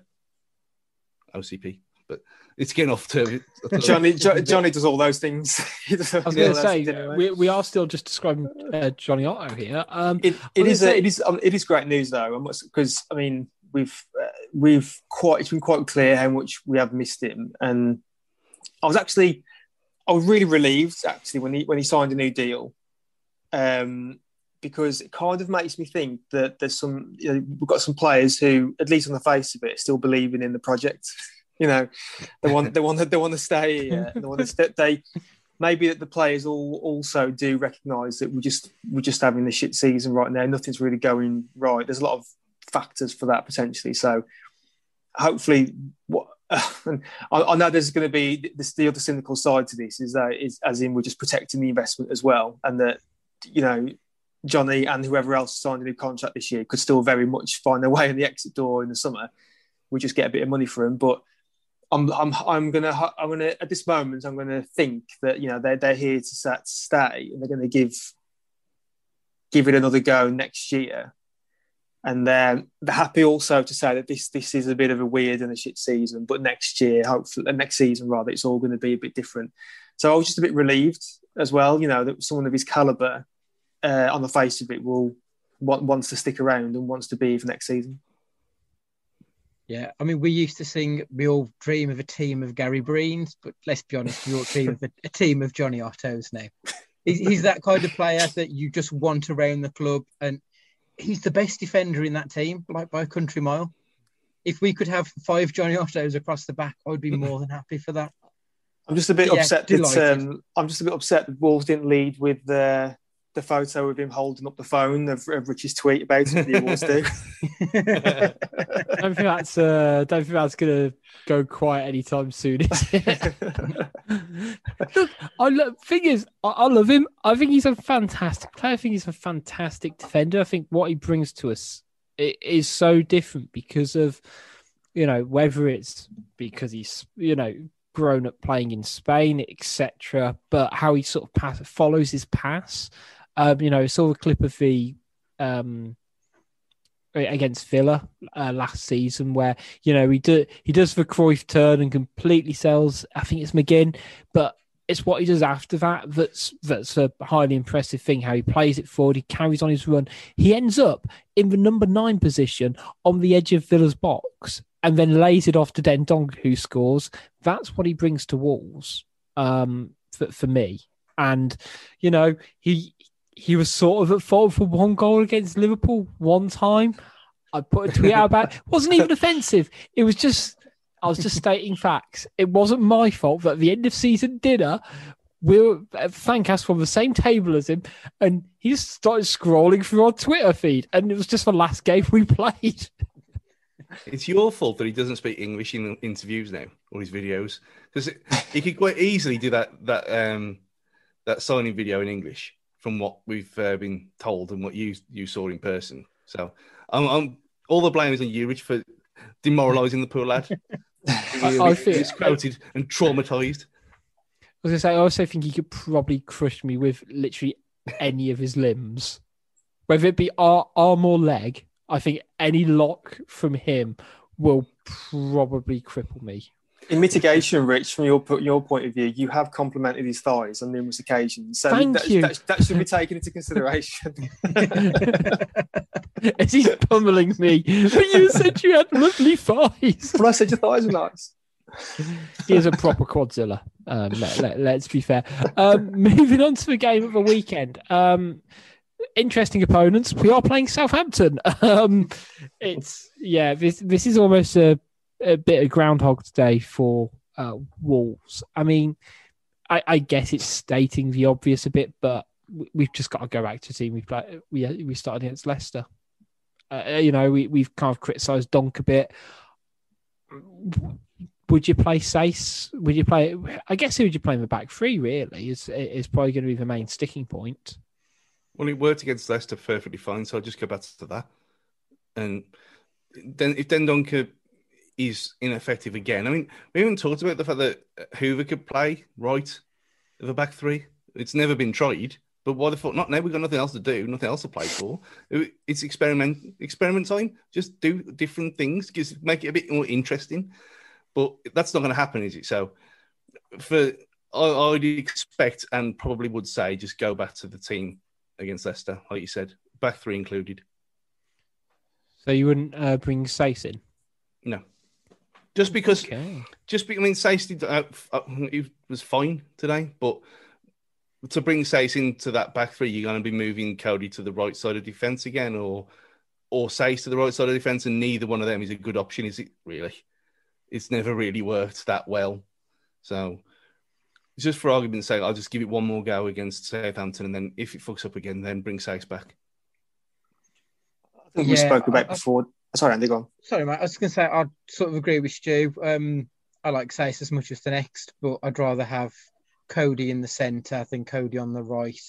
OCP. But it's getting off to Johnny jo- Johnny does all those things. I was going to say anyway. we, we are still just describing uh, Johnny Otto here. Um, It, I it was is gonna a, say- it is um, it is great news though, because I mean we've uh, we've quite it's been quite clear how much we have missed him, and I was actually I was really relieved actually when he when he signed a new deal, um, because it kind of makes me think that there's some you know, we've got some players who at least on the face of it still believing in the project. You know, they want they want to, they want to stay here. They want to st- they maybe that the players all also do recognise that we're just we're just having the shit season right now. Nothing's really going right. There's a lot of factors for that potentially. So hopefully, what and I, I know there's going to be this the other cynical side to this is that is as in we're just protecting the investment as well, and that you know Johnny and whoever else signed a new contract this year could still very much find their way in the exit door in the summer. We just get a bit of money for them, but I'm I'm I'm gonna I'm gonna at this moment I'm gonna think that you know they're they're here to stay and they're gonna give give it another go next year. And then they're happy also to say that this this is a bit of a weird and a shit season, but next year, hopefully, uh, next season rather, it's all going to be a bit different. So I was just a bit relieved as well, you know, that someone of his caliber, uh, on the face of it, will want, wants to stick around and wants to be for next season. Yeah, I mean, we used to sing, we all dream of a team of Gary Breens, but let's be honest, we all dream of a, a team of Johnny Ottos now. He's, he's that kind of player that you just want around the club, and he's the best defender in that team, like by a country mile. If we could have five Johnny Ottos across the back, I would be more than happy for that. I'm just a bit Yeah, upset that um, I'm just a bit upset that Wolves didn't lead with the the photo of him holding up the phone of, of Rich's tweet about it. The awards do. don't think that's uh, don't think that's gonna go quiet anytime soon. Is it? Look, I lo- thing is, I, I love him. I think he's a fantastic player. I think he's a fantastic defender. I think what he brings to us is so different because of you know whether it's because he's you know grown up playing in Spain, etc. But how he sort of pass, follows his pass. Um, you know, saw a clip of the um, against Villa uh, last season where you know he do he does the Cruyff turn and completely sells. I think it's McGinn, but it's what he does after that that's that's a highly impressive thing. How he plays it forward, he carries on his run. He ends up in the number nine position on the edge of Villa's box and then lays it off to Dendong who scores. That's what he brings to Wolves um, for, for me. And you know he he was sort of at fault for one goal against Liverpool one time. I put a tweet out about it. wasn't even offensive. It was just I was just stating facts. It wasn't my fault that at the end of season dinner we were Fancast from the same table as him, and he just started scrolling through our Twitter feed, and it was just the last game we played. It's your fault that he doesn't speak English in interviews now or his videos because he could quite easily do that that um that signing video in English from what we've uh, been told and what you you saw in person. So I'm, I'm all the blame is on you, Rich, for demoralising the poor lad. I- I feel- quoted and traumatised. I was gonna say, I also think he could probably crush me with literally any of his limbs, whether it be arm or leg. I think any lock from him will probably cripple me. In mitigation, Rich, from your your point of view, you have complimented his thighs on numerous occasions. So Thank that, you. That, that should be taken into consideration. As he's pummeling me, but you said you had lovely thighs. well, I said your thighs are nice. He is a proper quadzilla. Um, let, us be fair. Um, moving on to the game of the weekend. Um, interesting opponents. We are playing Southampton. Um, it's yeah. This this is almost a, a bit of Groundhog Day for uh, Wolves. I mean, I, I guess it's stating the obvious a bit, but we- we've just got to go back to the team we play. We we started against Leicester. Uh, you know, we, we've kind of criticised Donk a bit. Would you play Saïss? Would you play? I guess who would you play in the back three? Really, is is probably going to be the main sticking point. Well, it worked against Leicester perfectly fine, so I'll just go back to that. And then if Dendoncker is ineffective again, I mean, we haven't talked about the fact that Hoever could play right of a back three. It's never been tried. But why the fuck not? Now we've got nothing else to do, nothing else to play for. It's experiment experiment time. Just do different things, just make it a bit more interesting. But that's not going to happen, is it? So, for I, would expect and probably would say just go back to the team against Leicester, like you said, back three included. So you wouldn't uh, bring Saïss in? No, just because. Okay. Just because I mean, Saïss did, uh, uh, he was fine today, but to bring Saïss into that back three, you're going to be moving Coady to the right side of defence again, or or Saïss to the right side of defence, and neither one of them is a good option, is it? Really, it's never really worked that well. So, just for argument's sake, I'll just give it one more go against Southampton, and then if it fucks up again, then bring Saïss back. I think yeah, we spoke about I, before. Sorry, Andy, go on. Sorry, mate. I was going to say I sort of agree with Stu. Um, I like Saïss as much as the next, but I'd rather have Coady in the centre. than Coady on the right.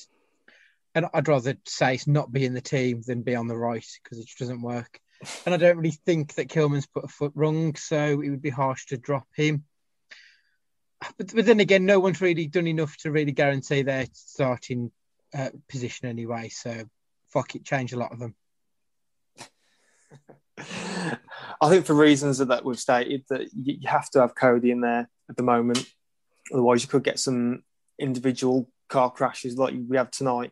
And I'd rather say not be in the team than be on the right because it just doesn't work. And I don't really think that Kilman's put a foot wrong, so it would be harsh to drop him. But, but then again, no one's really done enough to really guarantee their starting uh, position anyway. So fuck it, change a lot of them. I think for reasons that we've stated that you have to have Coady in there at the moment. Otherwise, you could get some individual car crashes like we have tonight.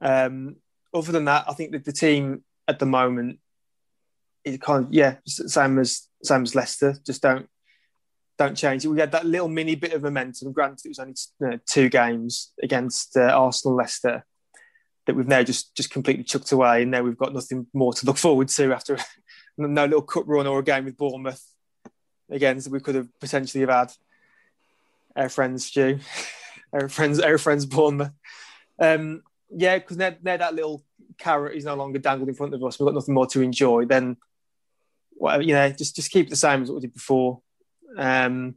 Um, other than that, I think that the team at the moment is kind of yeah, same as same as Leicester. Just don't don't change it. We had that little mini bit of momentum. Granted, it was only you know, two games against uh, Arsenal, Leicester, that we've now just just completely chucked away, and now we've got nothing more to look forward to after no little cup run or a game with Bournemouth again. So we could have potentially have had our friends Stu, our friends, our friends Bournemouth. Um, yeah, because now, now that little carrot is no longer dangled in front of us. We've got nothing more to enjoy. Then, whatever you know, just just keep the same as what we did before, um,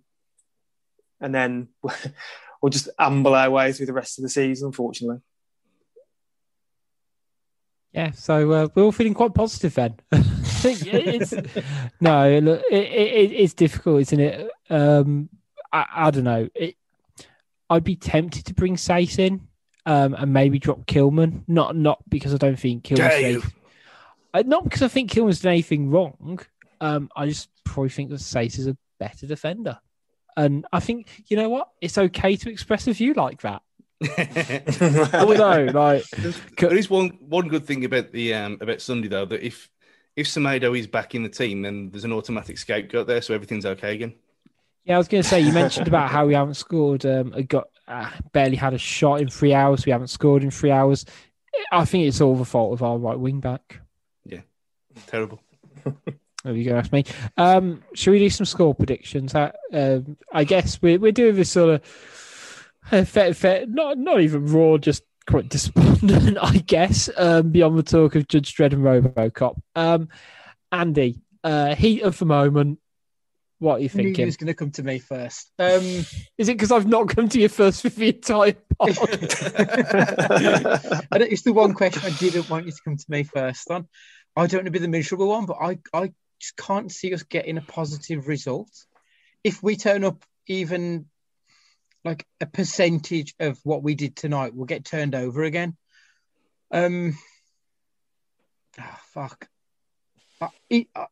and then we'll just amble our way through the rest of the season. Unfortunately. Yeah, so uh, we're all feeling quite positive then. it's, no, look, it, it, it's difficult, isn't it? Um, I, I don't know. It, I'd be tempted to bring Saïss in um, and maybe drop Kilman. Not not because I don't think Kilman's uh, not because I think Kilman's done anything wrong. Um, I just probably think that Saïss is a better defender, and I think you know what? It's okay to express a view like that. Although, like, there is one one good thing about the um, about Sunday though that if if Semedo is back in the team, then there's an automatic scapegoat there, so everything's okay again. Yeah, I was going to say you mentioned about how we haven't scored. Um, got uh, barely had a shot in three hours. We haven't scored in three hours. I think it's all the fault of our right wing back. Yeah, terrible. There you go, ask me. Um, should we do some score predictions? I, uh, I guess we're we're doing this sort of uh, fair, fair, not not even raw, just quite despondent, I guess. Um, beyond the talk of Judge Dredd and RoboCop. Um, Andy, uh, heat of the moment. What are you thinking? Who's going to come to me first? Um, Is it because I've not come to you first for the entire pod? it's the one question I didn't want you to come to me first on. I don't want to be the miserable one, but I, I just can't see us getting a positive result. If we turn up even like a percentage of what we did tonight, we'll get turned over again. Um, oh, fuck. I, I,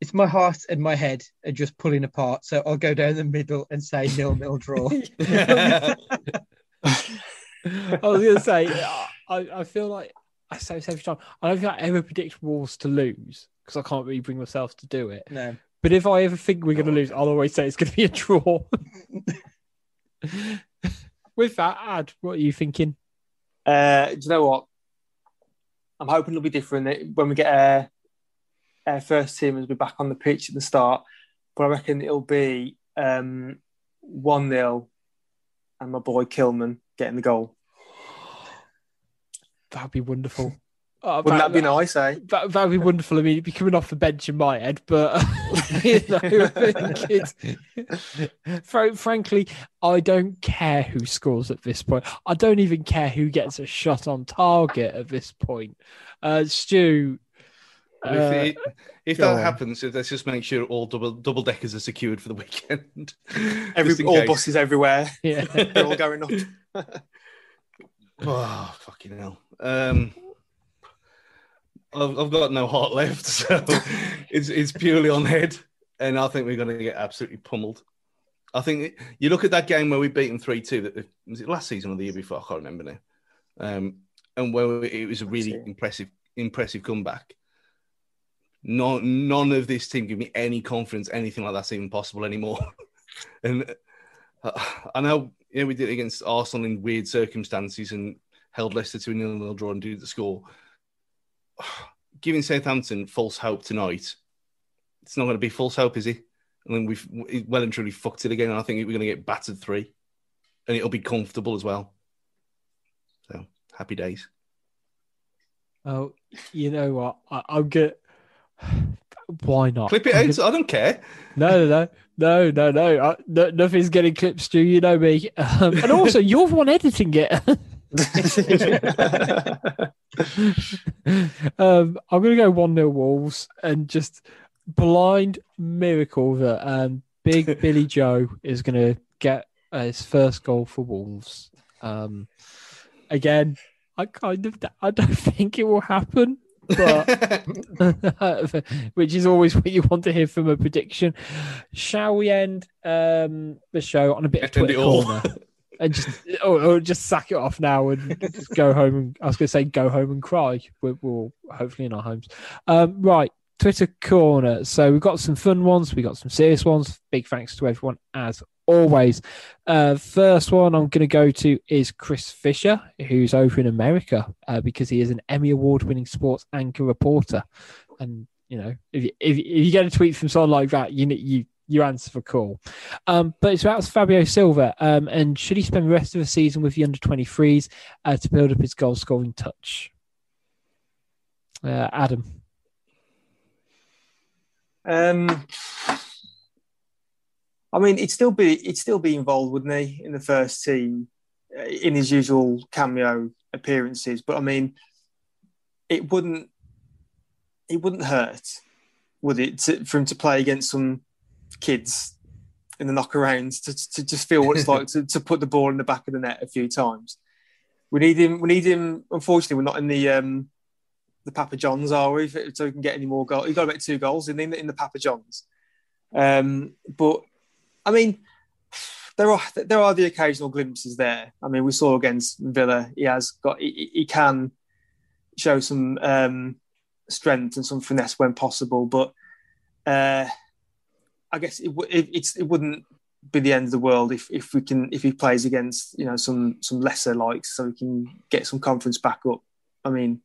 it's my heart and my head are just pulling apart. So I'll go down the middle and say nil nil draw. I was going to say, I, I feel like I say this every time. I don't think I ever predict Wolves to lose because I can't really bring myself to do it. No. But if I ever think we're going to lose, I'll always say it's going to be a draw. With that, Ad, what are you thinking? Uh, do you know what? I'm hoping it'll be different when we get a our first team will be back on the pitch at the start, but I reckon it'll be um, 1 0 and my boy Kilman getting the goal. That'd be wonderful. Oh, Wouldn't that, that be nice, eh? That would be wonderful. I mean, it'd be coming off the bench in my head, but you know, frankly, I don't care who scores at this point. I don't even care who gets a shot on target at this point. Uh, Stu, uh, if, it, if that on. happens, let's just make sure all double double deckers are secured for the weekend. Every all case. buses everywhere. Yeah, they're all going up. oh fucking hell! Um, I've, I've got no heart left, so it's it's purely on head, and I think we're going to get absolutely pummeled. I think you look at that game where we beat them three two. That was it last season or the year before? I can't remember now. Um, and where it was a really impressive impressive comeback. No, none of this team give me any confidence anything like that's even possible anymore. and uh, I know, you know, we did it against Arsenal in weird circumstances and held Leicester to a nil-nil draw and did the score. giving Southampton false hope tonight, it's not going to be false hope, is he? I mean, we've well and truly fucked it again. And I think we're going to get battered three, and it'll be comfortable as well. So happy days. Oh, you know what? I, I'll get. Why not? Clip it out. I don't care. No, no, no, no, no, no. no nothing's getting clipped, Stu. You know me. Um, and also, you're the one editing it. um, I'm going to go 1 0 Wolves and just blind miracle that um, Big Billy Joe is going to get uh, his first goal for Wolves. Um, again, I kind of I don't think it will happen, but which is always what you want to hear from a prediction. Shall we end um, the show on a bit of Twitter corner? And just or, or, just sack it off now and just go home and I was going to say go home and cry. We're, we're hopefully in our homes. Um, right, Twitter corner. So we've got some fun ones, we got some serious ones. Big thanks to everyone as always. Uh, first one I'm going to go to is Chris Fisher, who's over in America uh, because he is an Emmy Award winning sports anchor reporter. And you know, if you, if, if you get a tweet from someone like that, you you you answer for call. Um, but it's about Fabio Silva. Um, and should he spend the rest of the season with the under 23s uh, to build up his goal scoring touch? Uh, Adam. Um, I mean, he'd still be he'd still be involved, wouldn't he, in the first team uh, in his usual cameo appearances? But I mean, it wouldn't it wouldn't hurt, would it, to, for him to play against some kids in the knockarounds to, to just feel what it's like to, to put the ball in the back of the net a few times. We need him. We need him. Unfortunately, we're not in the um, the Papa Johns, are we? So we can get any more goals. You've got make two goals in the, in the Papa Johns. Um, but I mean, there are there are the occasional glimpses there. I mean, we saw against Villa, he has got he, he can show some um, strength and some finesse when possible, but. Uh, I guess it, it, it wouldn't be the end of the world if, if we can if he plays against you know some some lesser likes, so we can get some confidence back up. I mean,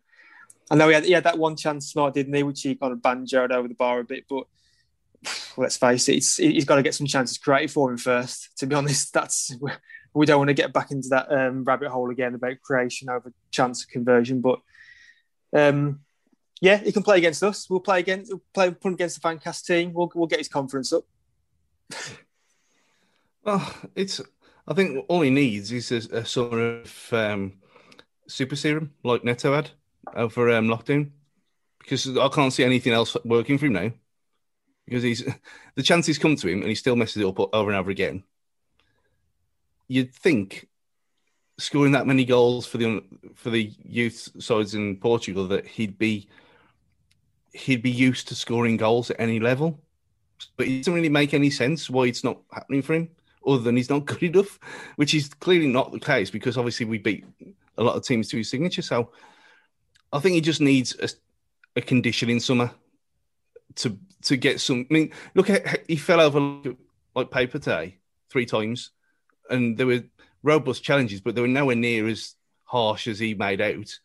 I know he had, he had that one chance tonight, didn't he? Which he kind of banjoed over the bar a bit, but well, let's face it, he's got to get some chances created for him first. To be honest, that's we don't want to get back into that um, rabbit hole again about creation over chance of conversion. But um, yeah, he can play against us. We'll play against we'll play against the Fancast team. We'll we'll get his confidence up. well, it's I think all he needs is a, a sort of um, super serum like Neto had over um, lockdown, because I can't see anything else working for him now. Because he's the chances come to him and he still messes it up over and over again. You'd think scoring that many goals for the for the youth sides in Portugal that he'd be he'd be used to scoring goals at any level. But it doesn't really make any sense why it's not happening for him, other than he's not good enough, which is clearly not the case because obviously we beat a lot of teams to his signature. So I think he just needs a, a summer to to get some. I mean, look, at, he fell over like paper today three times, and there were robust challenges, but they were nowhere near as harsh as he made out.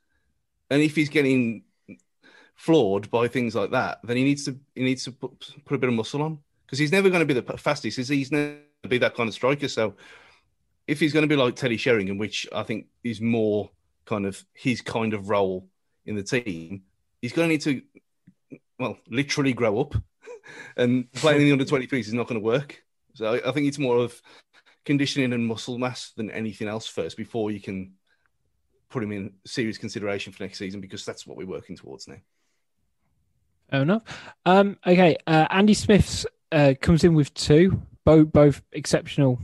And if he's getting flawed by things like that, then he needs to he needs to put, put a bit of muscle on because he's never going to be the fastest. He's never going to be that kind of striker. So if he's going to be like Teddy Sheringham, which I think is more kind of his kind of role in the team, he's going to need to, well, literally grow up. and playing in the under 23s is not going to work. So I think it's more of conditioning and muscle mass than anything else first before you can put him in serious consideration for next season because that's what we're working towards now. Fair enough. Um, okay, uh, Andy Smith's uh, comes in with two, both both exceptional,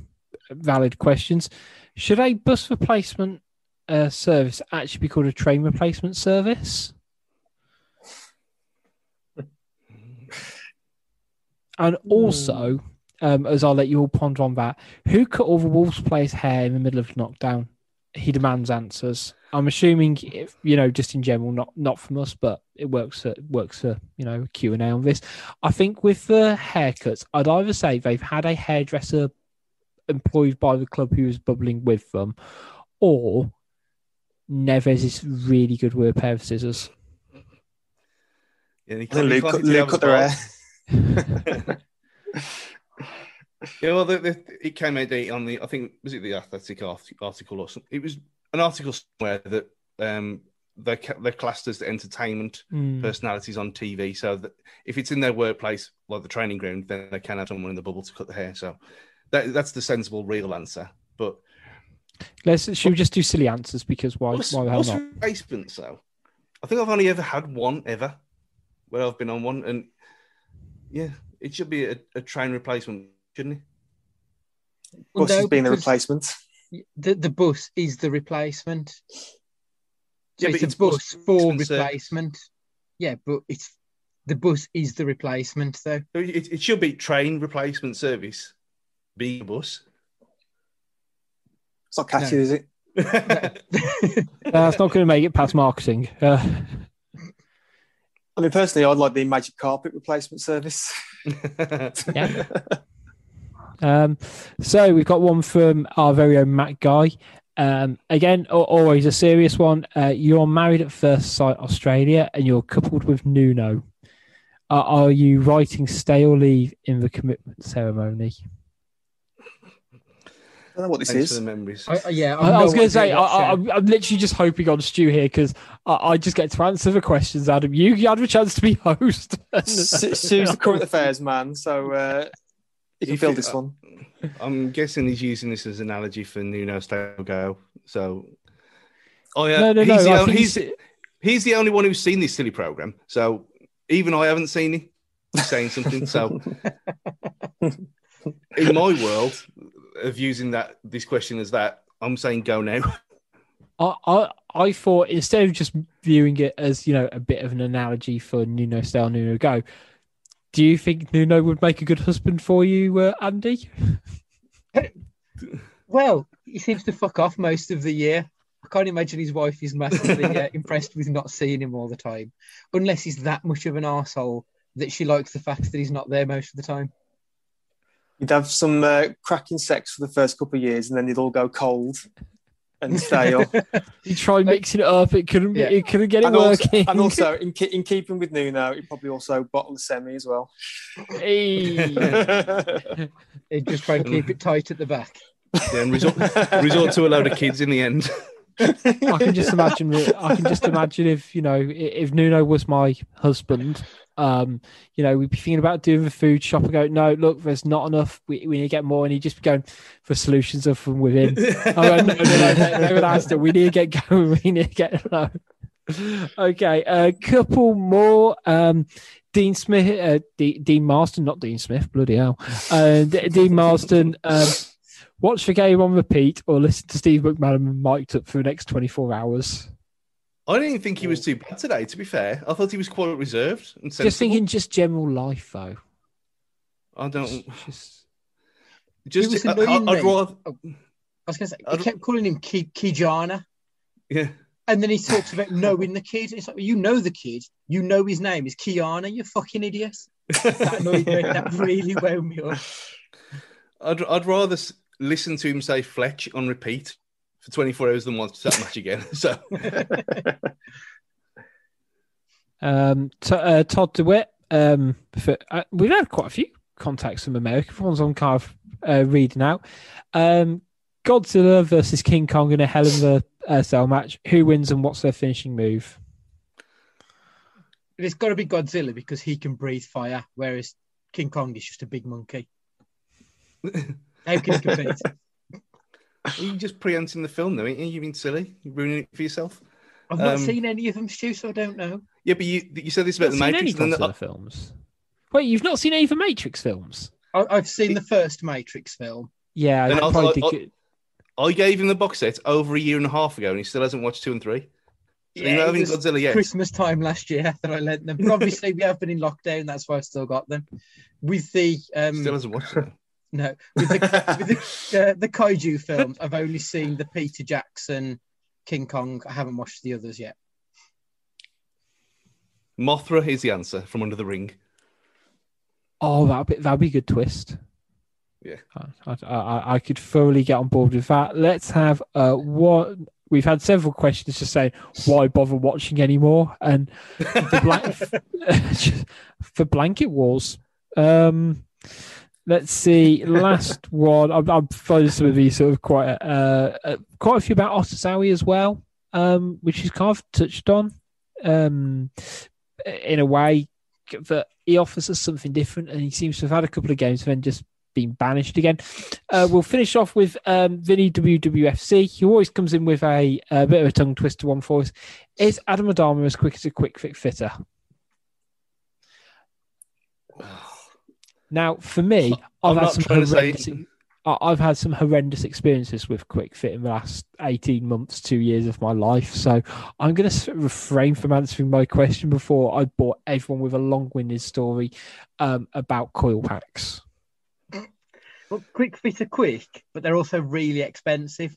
valid questions. Should a bus replacement uh, service actually be called a train replacement service? and also, um, as I'll let you all ponder on that, who cut all the Wolves players' hair in the middle of knockdown? He demands answers. I'm assuming, if, you know, just in general, not not from us, but it works. Uh, works for you know Q and A on this. I think with the haircuts, I'd either say they've had a hairdresser employed by the club who was bubbling with them, or Neves is really good with a pair of scissors. Yeah, he cut, Luke, cut, Luke cut their hair. yeah, well, the, the, it came out on the I think was it the Athletic article or something. It was an article somewhere that um, they're, they're classed as the entertainment mm. personalities on TV. So that if it's in their workplace, like the training ground, then they can have someone in the bubble to cut the hair. So that, that's the sensible, real answer. But let's should we just do silly answers because why? What's, why the hell not? Replacement, so I think I've only ever had one ever where I've been on one, and yeah, it should be a, a train replacement, shouldn't it? Bus no, has been the replacement. The the bus is the replacement. So yeah, it's, it's a bus, bus for replacement. Yeah, but it's the bus is the replacement though. It, it should be train replacement service, be a bus. It's not catchy, no. is it? That's not going to make it past marketing. Uh, I mean, personally, I'd like the magic carpet replacement service. yeah. Um, so we've got one from our very own Matt Guy. Um, again, always a serious one. Uh, you're married at first sight, Australia, and you're coupled with Nuno. Uh, are you writing stay or leave in the commitment ceremony? I don't know what this Thanks is. For the memories. I, yeah, I, I was going to say I, am literally just hoping on Stu here because I, I, just get to answer the questions. Adam, you, you had a chance to be host. Stu's the current affairs man, so uh, you can fill this uh, one. I'm guessing he's using this as an analogy for Nuno Go. So, oh yeah, no, no, he's, no, the only, he's, he's the only one who's seen this silly program. So even I haven't seen it. He's saying something. So in my world of using that this question as that, I'm saying go now. I, I I thought instead of just viewing it as you know a bit of an analogy for Nuno style Nuno go, do you think Nuno would make a good husband for you, uh, Andy? well, he seems to fuck off most of the year. I can't imagine his wife is massively uh, impressed with not seeing him all the time, unless he's that much of an asshole that she likes the fact that he's not there most of the time. You'd have some uh, cracking sex for the first couple of years, and then you'd all go cold and stale. you tried mixing it up, it couldn't. Yeah. It couldn't get it and working. Also, and also, in, in keeping with Nuno, he'd probably also bottle the semi as well. Hey. he'd just try and keep it tight at the back. Yeah, and resort, resort to a load of kids in the end. I can just imagine. I can just imagine if you know if Nuno was my husband, um, you know, we'd be thinking about doing the food shop and go, no, look, there's not enough. We, we need to get more. And he'd just be going for solutions of from within. I go, no, no, no, David Astor, we need to get going. We need to get no. Okay, a couple more. Um, Dean Smith, uh, D- Dean Marston, not Dean Smith, bloody hell. Uh, D- Dean Marston, um, watch the game on repeat or listen to Steve McManaman mic'd up for the next 24 hours. I didn't think he was too bad today. To be fair, I thought he was quite reserved and sensible. Just thinking, just general life though. I don't. Just, just I, I, I'd rather. Oh, I was going to say, he I'd... kept calling him Ki- Kijana. Yeah. And then he talks about knowing the kid. It's like, you know the kid. You know his name is Kiana. You fucking idiot. That, me. that really wound me up. I'd, I'd rather listen to him say Fletch on repeat for 24 hours than watch that match again. So, um, t- uh, Todd DeWitt, um, for, uh, we've had quite a few contacts from America. Ones I'm kind of uh, reading out. Um, Godzilla versus King Kong in a Hell in the uh, Cell match. Who wins and what's their finishing move? it's got to be Godzilla because he can breathe fire, whereas King Kong is just a big monkey. How can he compete? Are you just preempting the film, though? Ain't you? You've been silly. You're ruining it for yourself. I've not um, seen any of them, Stu, so I don't know. Yeah, but you you said this about the Matrix. Any the, films? Wait, you've not seen any of the Matrix films? I, have seen the first Matrix film. Yeah, I, I, I, gave him the box set over a year and a half ago, and he still hasn't watched two and three. So yeah, having Godzilla yet. Christmas time last year that I lent them. But obviously, we have been in lockdown. That's why I've still got them. With the um, still hasn't watched them. No, with the, with the, uh, the kaiju films, I've only seen the Peter Jackson, King Kong. I haven't watched the others yet. Mothra is the answer from Under the Ring. Oh, that'd be that'd be a good twist. Yeah, I, I, I could thoroughly get on board with that. Let's have uh what we've had several questions to say why bother watching anymore, and for, blank, for Blanket Wars. Um, let's see. Last one. I'm, I'm finding some of these sort of quite uh, uh quite a few about Otasowie as well, um, which is kind of touched on um, in a way that he offers us something different, and he seems to have had a couple of games and then just been banished again. Uh, we'll finish off with um, Vinny WWFC, who always comes in with a, a bit of a tongue twister one for us. Is Adam Adama as quick as a quick fit fitter? Now, for me, I've had some horrendous, say... I've had some horrendous experiences with quick fit in the last 18 months, two years of my life. So I'm going to refrain from answering my question before I bore everyone with a long winded story um, about coil packs. Well, quick fit are quick, but they're also really expensive.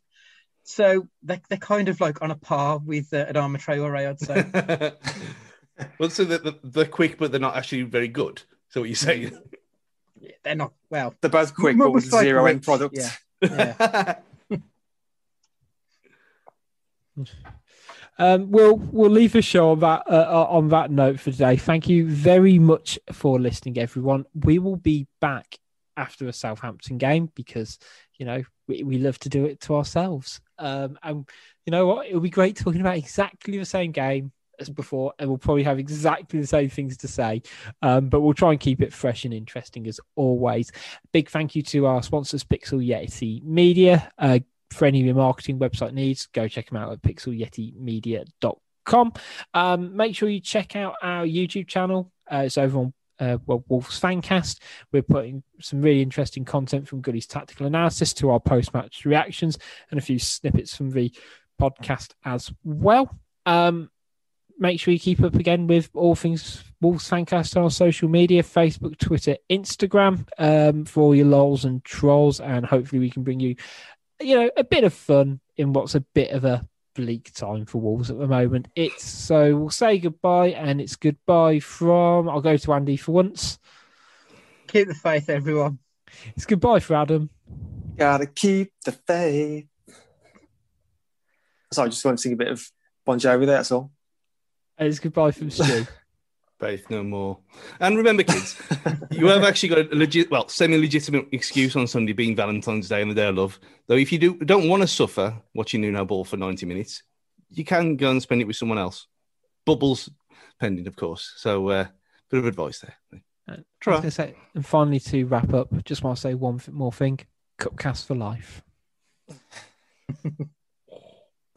So they're, they're kind of like on a par with uh, an Adama Traoré, I'd say. well, so they're, they're quick, but they're not actually very good. So what you're saying? They're not well. They're both quick, but with zero end product. Yeah. yeah. um, we'll we'll leave the show on that uh, uh, on that note for today. Thank you very much for listening, everyone. We will be back after a Southampton game because you know we, we love to do it to ourselves. Um, and you know what? It'll be great talking about exactly the same game as before, and we'll probably have exactly the same things to say. Um, but we'll try and keep it fresh and interesting as always. Big thank you to our sponsors, Pixel Yeti Media. Uh, for any of your marketing website needs, go check them out at pixelyetimedia.com. Um, make sure you check out our YouTube channel. Uh, it's over on uh, Wolves Fancast. We're putting some really interesting content from Goody's tactical analysis to our post match reactions and a few snippets from the podcast as well. Um, make sure you keep up again with all things Wolves Fancast on social media Facebook, Twitter, Instagram um, for all your lols and trolls. And hopefully, we can bring you, you know, a bit of fun in what's a bit of a bleak time for Wolves at the moment. It's so we'll say goodbye, and it's goodbye from. I'll go to Andy for once. Keep the faith, everyone. It's goodbye for Adam. Gotta keep the faith. Sorry, I just want to sing a bit of Bon Jovi there, that's all. It's goodbye from Stu. Faith no more. And remember, kids, you have actually got a legit, well, semi-legitimate excuse on Sunday being Valentine's Day and the Day of Love. Though, if you do don't want to suffer watching Nuno ball for ninety minutes, you can go and spend it with someone else. Bubbles pending, of course. So, uh, bit of advice there. Uh, Try. I say, and finally, to wrap up, just want to say one more thing: Cupcast for life.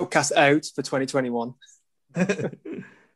Cupcast out for 2021.